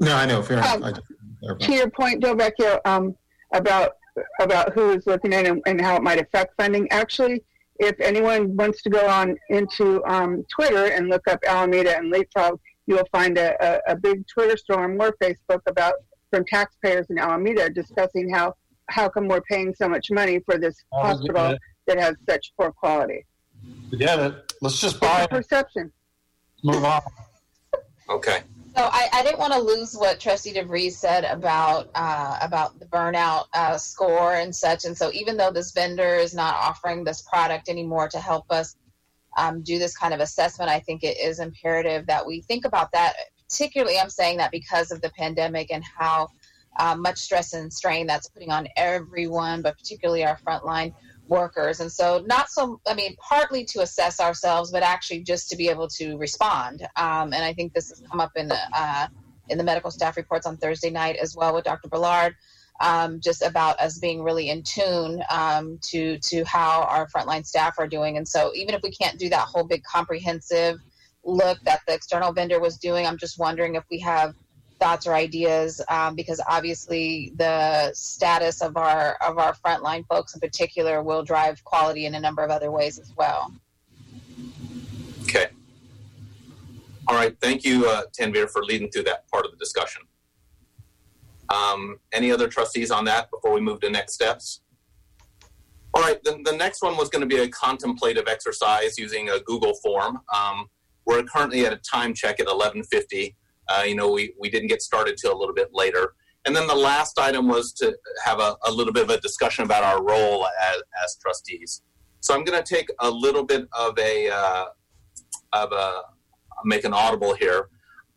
No, I know. Fair
um, enough. to your point, Delvecchio, um, about about who is looking at and, and, how it might affect funding. Actually, if anyone wants to go on into um, Twitter and look up Alameda and Leapfrog, you'll find a, a, a big Twitter storm or Facebook about from taxpayers in Alameda discussing how how come we're paying so much money for this hospital that has such poor quality?
Forget it. Let's just buy it.
Perception.
Move on.
Okay.
So I, I didn't want to lose what Trustee DeVries said about uh, about the burnout uh, score and such. And so even though this vendor is not offering this product anymore to help us um, do this kind of assessment, I think it is imperative that we think about that. Particularly, I'm saying that because of the pandemic and how uh, much stress and strain that's putting on everyone, but particularly our frontline workers. And so, not so, I mean, partly to assess ourselves, but actually just to be able to respond. Um, and I think this has come up in the, uh, in the medical staff reports on Thursday night as well with Dr. Ballard. Um, just about us being really in tune um, to to how our frontline staff are doing, and so even if we can't do that whole big comprehensive look that the external vendor was doing, I'm just wondering if we have thoughts or ideas um, because obviously the status of our of our frontline folks in particular will drive quality in a number of other ways as well.
Okay. All right. Thank you, uh, Tanvir, for leading through that part of the discussion. Um, any other trustees on that before we move to next steps? All right. The, the next one was going to be a contemplative exercise using a Google form. Um, we're currently at a time check at 1150. Uh, you know, we, we didn't get started till a little bit later. And then the last item was to have a, a little bit of a discussion about our role as, as trustees. So I'm going to take a little bit of a uh, of a make an audible here.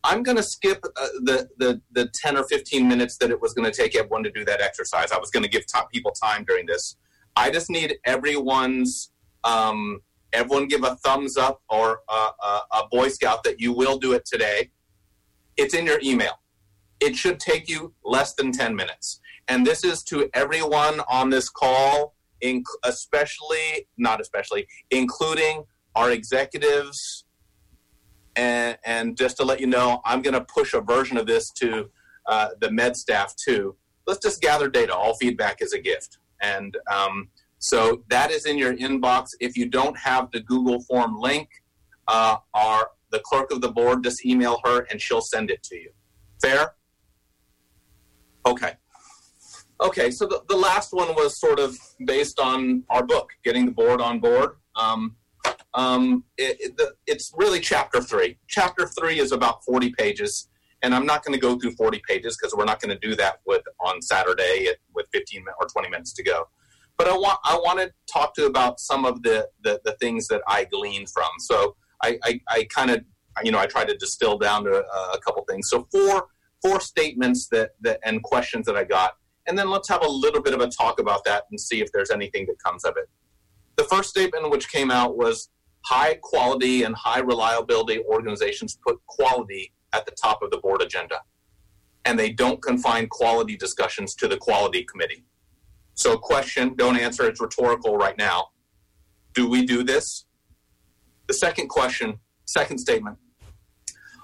I'm going to skip uh, the, the the 10 or 15 minutes that it was going to take everyone to do that exercise. I was going to give t- people time during this. I just need everyone's um, everyone give a thumbs up or a, a, a Boy Scout that you will do it today. It's in your email. It should take you less than 10 minutes. And this is to everyone on this call, especially, not especially, including our executives. And, and just to let you know, I'm going to push a version of this to uh, the med staff too. Let's just gather data. All feedback is a gift. And um, so that is in your inbox. If you don't have the Google form link, uh, our the clerk of the board, just email her and she'll send it to you. Fair? Okay. Okay, so the, the last one was sort of based on our book, Getting the Board on Board. Um, um, it, it, the, it's really chapter three. Chapter three is about 40 pages, and I'm not going to go through 40 pages because we're not going to do that with on Saturday at, with 15 or 20 minutes to go. But I want I want to talk to you about some of the, the, the things that I gleaned from. So I, I, I kind of, you know, I try to distill down to a, a couple things. So four, four statements that, that and questions that I got, and then let's have a little bit of a talk about that and see if there's anything that comes of it. The first statement which came out was high quality and high reliability organizations put quality at the top of the board agenda, and they don't confine quality discussions to the quality committee. So, question, don't answer, it's rhetorical right now. Do we do this? The second question, second statement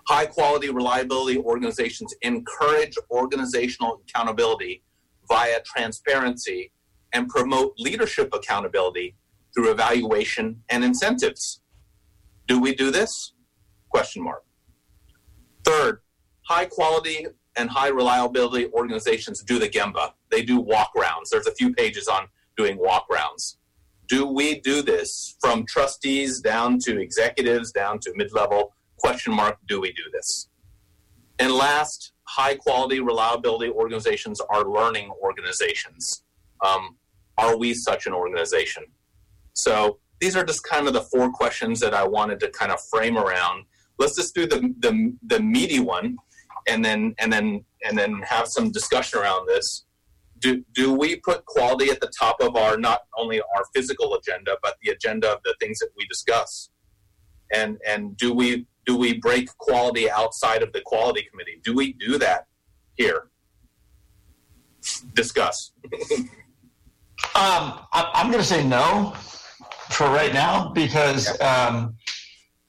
high quality reliability organizations encourage organizational accountability via transparency and promote leadership accountability through evaluation and incentives. Do we do this? Question mark. Third, high quality and high reliability organizations do the Gemba. They do walk rounds. There's a few pages on doing walk rounds. Do we do this from trustees down to executives down to mid-level? Question mark do we do this? And last high quality reliability organizations are learning organizations. Um, are we such an organization? So these are just kind of the four questions that i wanted to kind of frame around. Let's just do the, the, the meaty one and then and then and then have some discussion around this do, do we put quality at the top of our not only our physical agenda but the agenda of the things that we discuss? And and do we do we break quality outside of the quality committee? Do we do that here? Discuss.
Um, I, i'm going to say no for right now because um,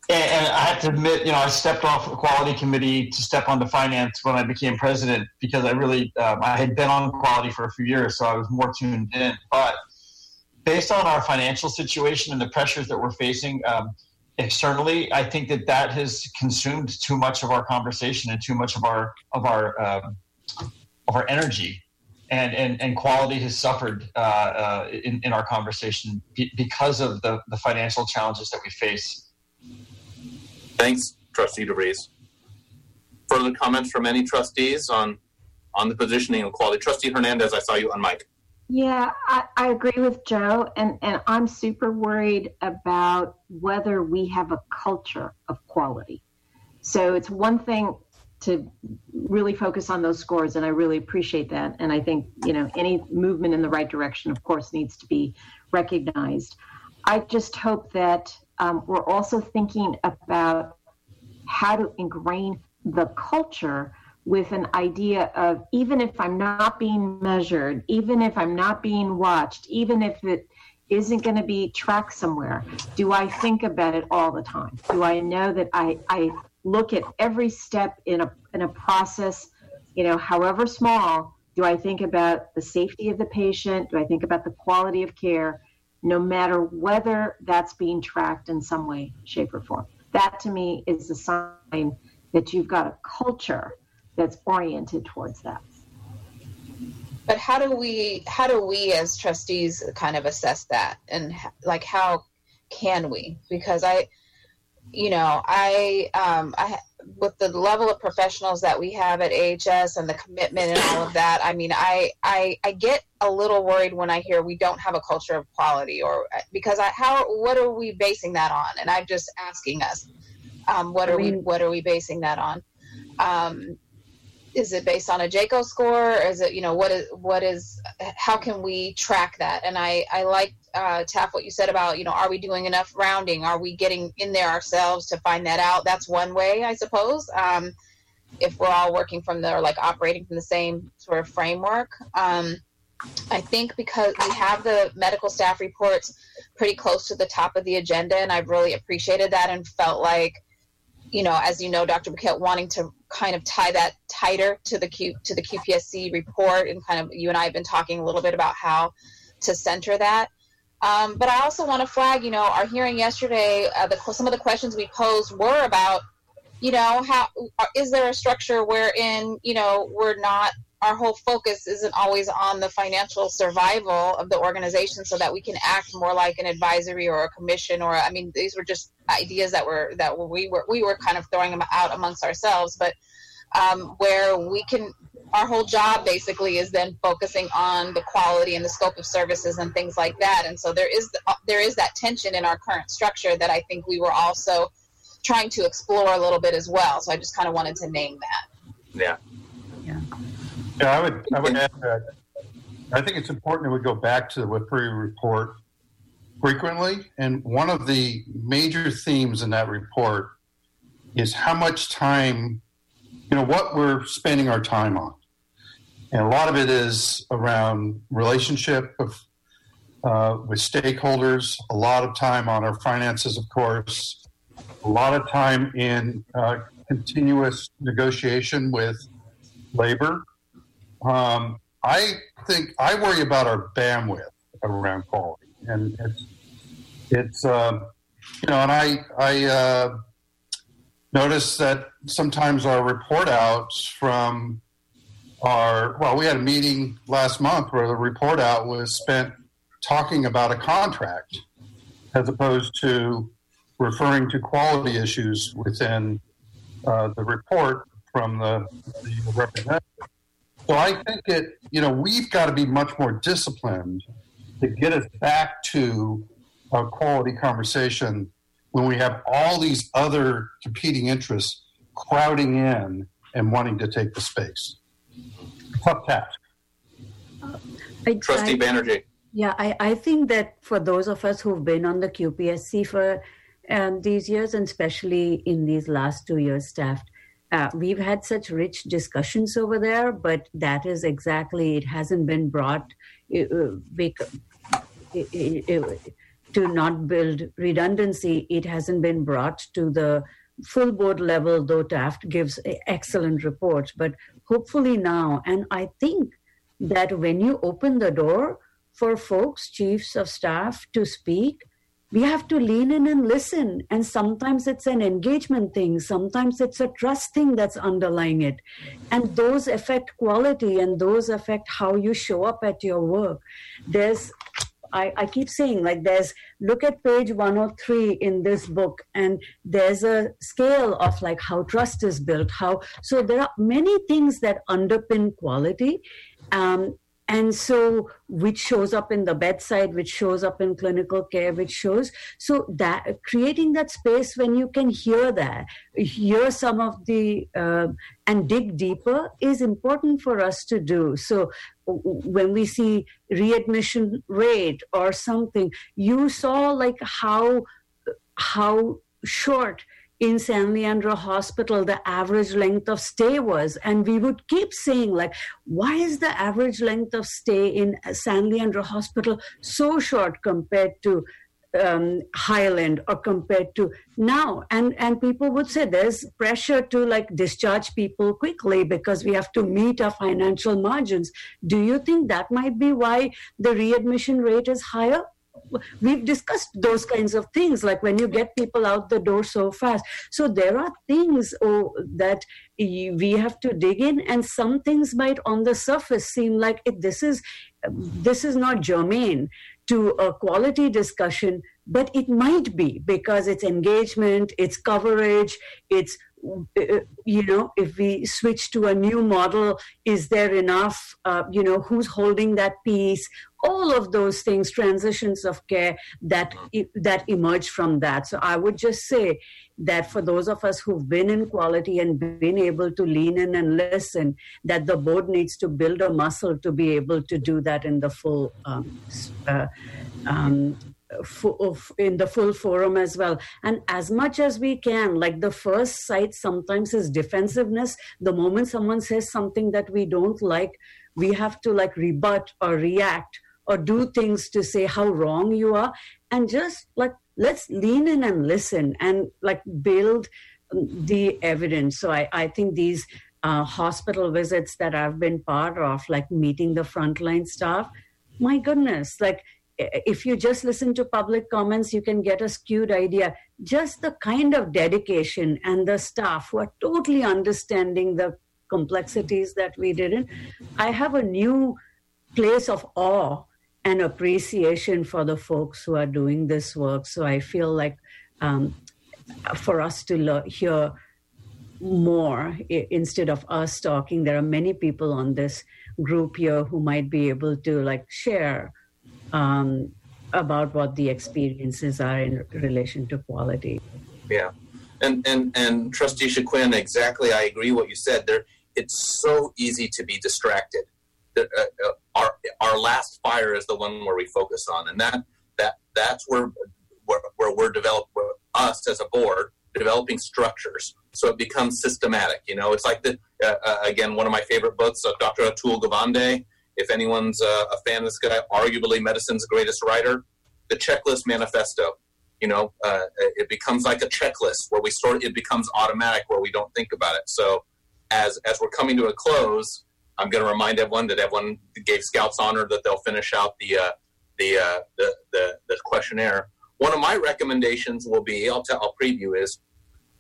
and, and, I have to admit, you know, I stepped off the quality committee to step onto finance when I became president because I really um, I had been on quality for a few years, so I was more tuned in. But based on our financial situation and the pressures that we're facing um, externally, I think that that has consumed too much of our conversation and too much of our of our um, of our energy. And, and, and quality has suffered uh, uh, in, in our conversation because of the, the financial challenges that we face
Thanks, Trustee DeVries. Further comments from any trustees on on the positioning of quality? Trustee Hernandez, I saw you on mic.
Yeah, I, I agree with Joe, and, and I'm super worried about whether we have a culture of quality. So it's one thing to really focus on those scores, and I really appreciate that. And I think you know any movement in the right direction, of course, needs to be recognized. I just hope that um, we're also thinking about how to ingrain the culture with an idea of even if I'm not being measured, even if I'm not being watched, even if it isn't going to be tracked somewhere, do I think about it all the time? Do I know that I, I look at every step in a, in a process, you know, however small, do I think about the safety of the patient? Do I think about the quality of care? No matter whether that's being tracked in some way, shape, or form. That to me is a sign that you've got a culture that's oriented towards that.
But how do we how do we as trustees kind of assess that and like how can we? Because I you know, I um I with the level of professionals that we have at AHS and the commitment and all of that, I mean, I, I, I get a little worried when I hear we don't have a culture of quality or because I, how, what are we basing that on? And I'm just asking us, um, what are we, what are we basing that on? Um, is it based on a JCAHO score? Or is it, you know, what is, what is, how can we track that? And I, I like uh, Taft, what you said about, you know, are we doing enough rounding? Are we getting in there ourselves to find that out? That's one way, I suppose. Um, if we're all working from the, or like operating from the same sort of framework. Um, I think because we have the medical staff reports pretty close to the top of the agenda, and I've really appreciated that and felt like, you know, as you know, Dr. Bhuket wanting to kind of tie that tighter to the Q to the QPSC report, and kind of you and I have been talking a little bit about how to center that. Um, but I also want to flag, you know, our hearing yesterday, uh, the, some of the questions we posed were about, you know, how is there a structure wherein, you know, we're not, our whole focus isn't always on the financial survival of the organization so that we can act more like an advisory or a commission or, I mean, these were just ideas that were, that we were, we were kind of throwing them out amongst ourselves, but um, where we can our whole job basically is then focusing on the quality and the scope of services and things like that. And so there is there is that tension in our current structure that I think we were also trying to explore a little bit as well. So I just kind of wanted to name that.
Yeah.
Yeah. Yeah, I would I would add that I think it's important that we go back to the WPRI report frequently. And one of the major themes in that report is how much time you know what we're spending our time on and a lot of it is around relationship of, uh, with stakeholders a lot of time on our finances of course a lot of time in uh, continuous negotiation with labor um, i think i worry about our bandwidth around quality and it's it's uh, you know and i i uh, notice that sometimes our report outs from our well we had a meeting last month where the report out was spent talking about a contract as opposed to referring to quality issues within uh, the report from the, the representative. So I think that you know we've got to be much more disciplined to get us back to a quality conversation when we have all these other competing interests crowding in and wanting to take the space. Tough task.
I,
Trustee
I-
Banerjee.
Yeah, I, I think that for those of us who've been on the QPSC for um, these years, and especially in these last two years, staffed, uh, we've had such rich discussions over there, but that is exactly, it hasn't been brought uh, uh, to not build redundancy. It hasn't been brought to the full board level, though Taft gives excellent reports, but hopefully now. And I think that when you open the door for folks, chiefs of staff to speak, we have to lean in and listen. And sometimes it's an engagement thing, sometimes it's a trust thing that's underlying it. And those affect quality and those affect how you show up at your work. There's I, I keep saying like there's look at page 103 in this book and there's a scale of like how trust is built how so there are many things that underpin quality um, and so which shows up in the bedside which shows up in clinical care which shows so that creating that space when you can hear that hear some of the uh, and dig deeper is important for us to do. So when we see readmission rate or something you saw like how how short in San Leandro Hospital the average length of stay was. And we would keep saying, like, why is the average length of stay in San Leandro Hospital so short compared to um, Highland or compared to now? And and people would say there's pressure to like discharge people quickly because we have to meet our financial margins. Do you think that might be why the readmission rate is higher? We've discussed those kinds of things like when you get people out the door so fast. So there are things oh, that we have to dig in and some things might on the surface seem like it, this is this is not germane to a quality discussion but it might be because it's engagement it's coverage it's you know if we switch to a new model is there enough uh, you know who's holding that piece? All of those things transitions of care that that emerge from that. So i would just say that for those of us who've been in quality and been able to lean in and listen that the board needs to build a muscle to be able to do that in the full um, uh, um, in the full forum as well. And as much as we can like the first sight sometimes is defensiveness. The moment someone says something that we don't like we have to like rebut or react or do things to say how wrong you are. And just like let's lean in and listen and like build the evidence. So i, I think these uh, hospital visits that i've been part of like meeting the frontline staff my goodness like if you just listen to public comments you can get a skewed idea. Just the kind of dedication and the staff who are totally understanding the complexities that we didn't i have a new place of awe and appreciation for the folks who are doing this work. So i feel like um, for us to hear more i- instead of us talking there are many people on this group here who might be able to like share um, about what the experiences are in relation to quality
Yeah, and and and Trustee Shaquin, exactly. I agree what you said. There, it's so easy to be distracted. Uh, uh, our our last fire is the one where we focus on, and that that that's where where, where we're developed. Where us as a board developing structures, so it becomes systematic. You know, it's like the uh, uh, again one of my favorite books, uh, Dr. Atul Gawande. If anyone's uh, a fan of this guy, arguably medicine's greatest writer, the Checklist Manifesto. You know uh, it becomes like a checklist where we sort it becomes automatic where we don't think about it. So as as we're coming to a close i'm going to remind everyone that everyone gave scouts honor that they'll finish out the uh, the, uh, the the the questionnaire. One of my recommendations will be i'll tell i'll preview is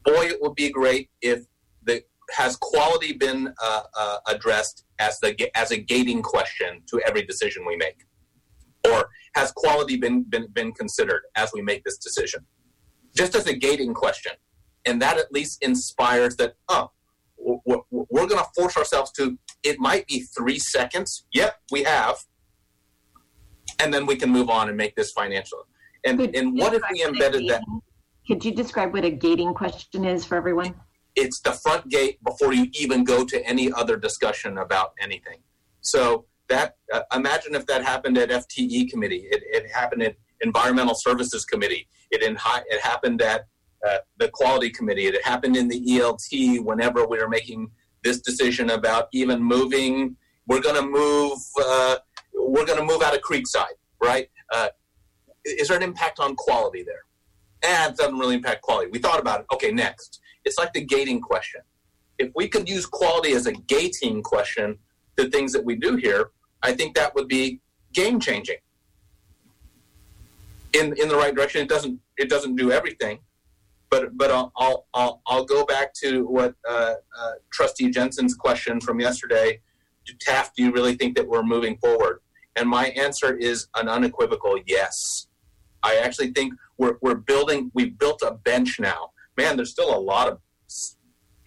boy it would be great if the has quality been uh, uh, addressed as the as a gating question to every decision we make or has quality been, been, been considered as we make this decision? Just as a gating question. And that at least inspires that, oh, we're, we're going to force ourselves to, it might be three seconds. Yep, we have. And then we can move on and make this financial. And, and what if we embedded that?
Could you describe what a gating question is for everyone?
It's the front gate before you even go to any other discussion about anything. So that uh, imagine if that happened at FTE committee. It, it happened at Environmental Services Committee. It in high, it happened at uh, the Quality Committee. It happened in the ELT whenever we were making this decision about even moving. We're going to move. Uh, we're going to move out of Creekside, right? Uh, is there an impact on quality there? And it doesn't really impact quality. We thought about it. Okay, next. It's like the gating question. If we could use quality as a gating question to things that we do here, I think that would be game changing. In in the right direction. It doesn't it doesn't do everything, but but I'll I'll I'll, I'll go back to what uh, uh, Trustee Jensen's question from yesterday. Taft, do you really think that we're moving forward? And my answer is an unequivocal yes. I actually think we're, we're building, we've built a bench now. Man, there's still a lot of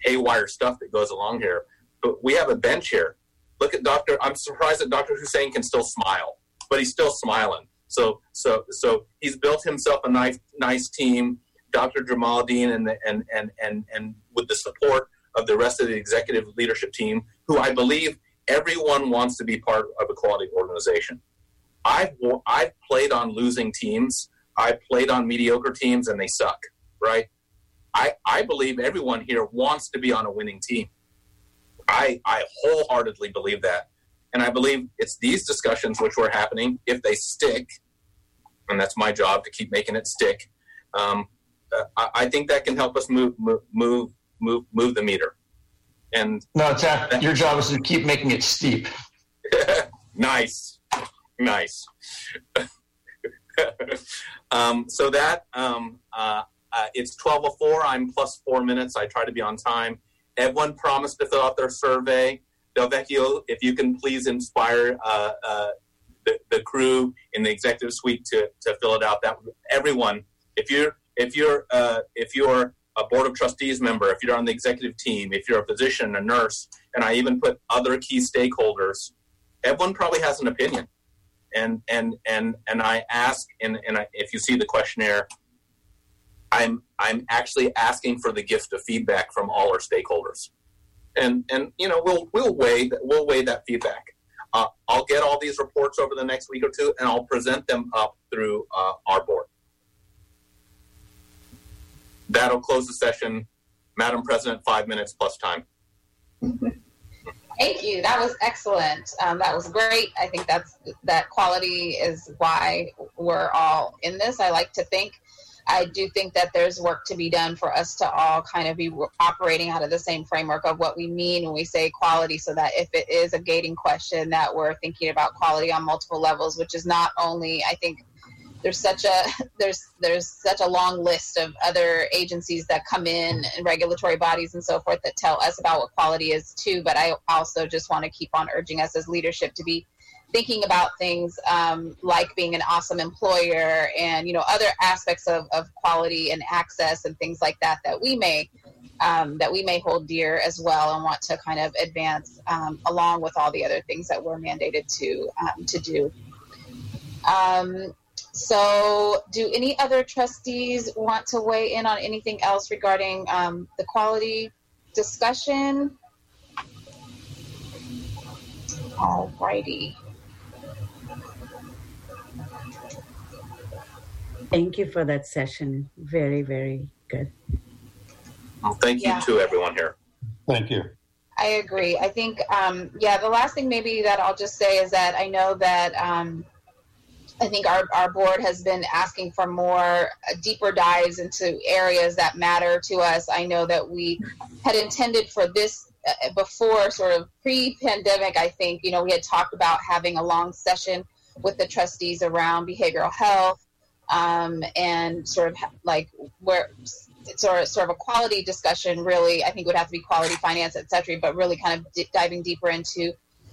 haywire stuff that goes along here, but we have a bench here. Look at Dr. I'm surprised that Dr. Hussein can still smile, but he's still smiling. So, so, so he's built himself a nice, nice team. Dr. Jamaldeen and, the, and, and, and, and with the support of the rest of the executive leadership team, who I believe everyone wants to be part of a quality organization. I've I've played on losing teams. I've played on mediocre teams and they suck, right? I I believe everyone here wants to be on a winning team. I I wholeheartedly believe that. And I believe it's these discussions which were happening, if they stick, and that's my job to keep making it stick. Um, uh, I, I, think that can help us move move move move, move the meter. And
no, it's that, your job is to keep making it STEEP.
nice. Nice. um, so that um, uh, uh, it's 12:04. I'm plus four minutes. I try to be on time. Everyone promised to fill out their survey. Delvecchio, if you can please inspire uh, uh, the, the crew in the executive suite to, to fill it out. That everyone, if you're if you're uh, if you're a board of trustees member, if you're on the executive team, if you're a physician, a nurse, and I even put other key stakeholders, everyone probably has an opinion and and and and I ask, and and I, if you see the questionnaire, I'm I'm actually asking for the gift of feedback from all our stakeholders, and and you know we'll we'll weigh that we'll weigh that feedback. Uh, I'll get all these reports over the next week or two, and I'll present them up through uh, our board. That'll close the session, Madam President. Five minutes plus time.
Thank you. That was excellent. Um, that was great. I think that's that quality is why we're all in this. I like to think. I do think that there's work to be done for us to all kind of be operating out of the same framework of what we mean when we say quality, so that if it is a gating question, that we're thinking about quality on multiple levels, which is not only, I think, there's such a there's there's such a long list of other agencies that come in and regulatory bodies and so forth that tell us about what quality is too but i also just want to keep on urging us as leadership to be thinking about things um, like being an awesome employer and you know other aspects of, of quality and access and things like that that we may um, that we may hold dear as well and want to kind of advance um, along with all the other things that we're mandated to um, to do um, so, do any other trustees want to weigh in on anything else regarding um, the quality discussion? All
Thank you for that session. Very, very good.
Well, thank you yeah. to everyone here.
Thank you.
I agree. I think, um, yeah, the last thing maybe that I'll just say is that I know that um, I think our, our board has been asking for more uh, deeper dives into areas that matter to us. I know that we had intended for this uh, before, sort of pre pandemic, I think, you know, we had talked about having a long session with the trustees around behavioral health um, and sort of like where sort of, sort of a quality discussion really i think would have to be quality finance et cetera but really kind of d- diving deeper into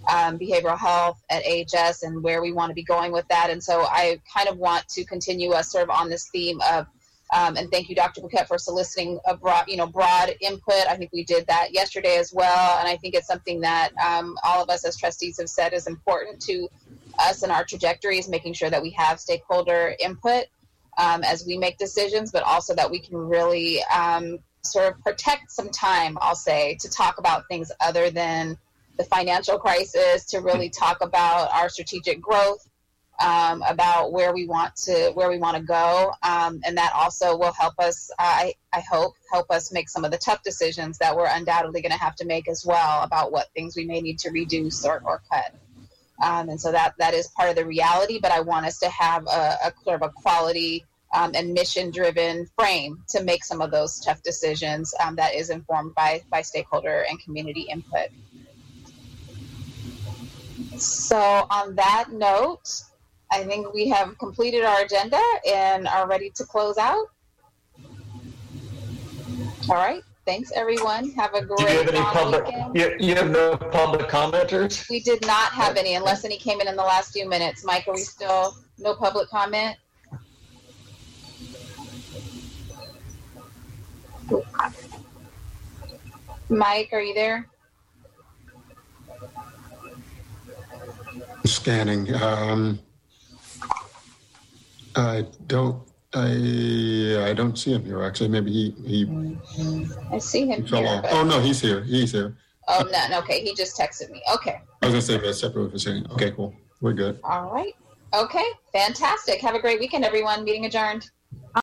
um, behavioral health at AHS and where we want to be going with that. And so I kind of want to continue us sort of on this theme of um, and thank you, Dr. Bhuket, for soliciting a broad, you know, broad input. I think we did that yesterday as well, and I think it's something that um, all of us as trustees have said is important to us and our trajectories, making sure that we have stakeholder input um, as we make decisions, but also that we can really um, sort of protect some time, I'll say, to talk about things other than the financial crisis, to really talk about our strategic growth, um, about where we want to where we want to go, um, and that also will help us. I I hope help us make some of the tough decisions that we're undoubtedly going to have to make as well about what things we may need to reduce or, or cut. Um, and so that that is part of the reality. But I want us to have a, a of a quality um, and mission driven frame to make some of those tough decisions um, that is informed by by stakeholder and community input. So on that note, I think we have completed our agenda and are ready to close out. All right. Thanks, everyone. Have a great
Do you have any public?
weekend.
You, you have no public commenters?
We did not have any, unless any came in in the last few minutes. Mike, are we still no public comment? Mike, are you there?
Scanning. Um, I don't. I I don't see him here. Actually, maybe he he, mm-hmm.
I see him
he fell
here.
off. Oh no, he's here. He's here.
oh, no, no, okay. He just texted me. Okay.
I was gonna say that's separate for a second. Okay, cool. We're good.
All right. Okay. Fantastic. Have a great weekend, everyone. Meeting adjourned.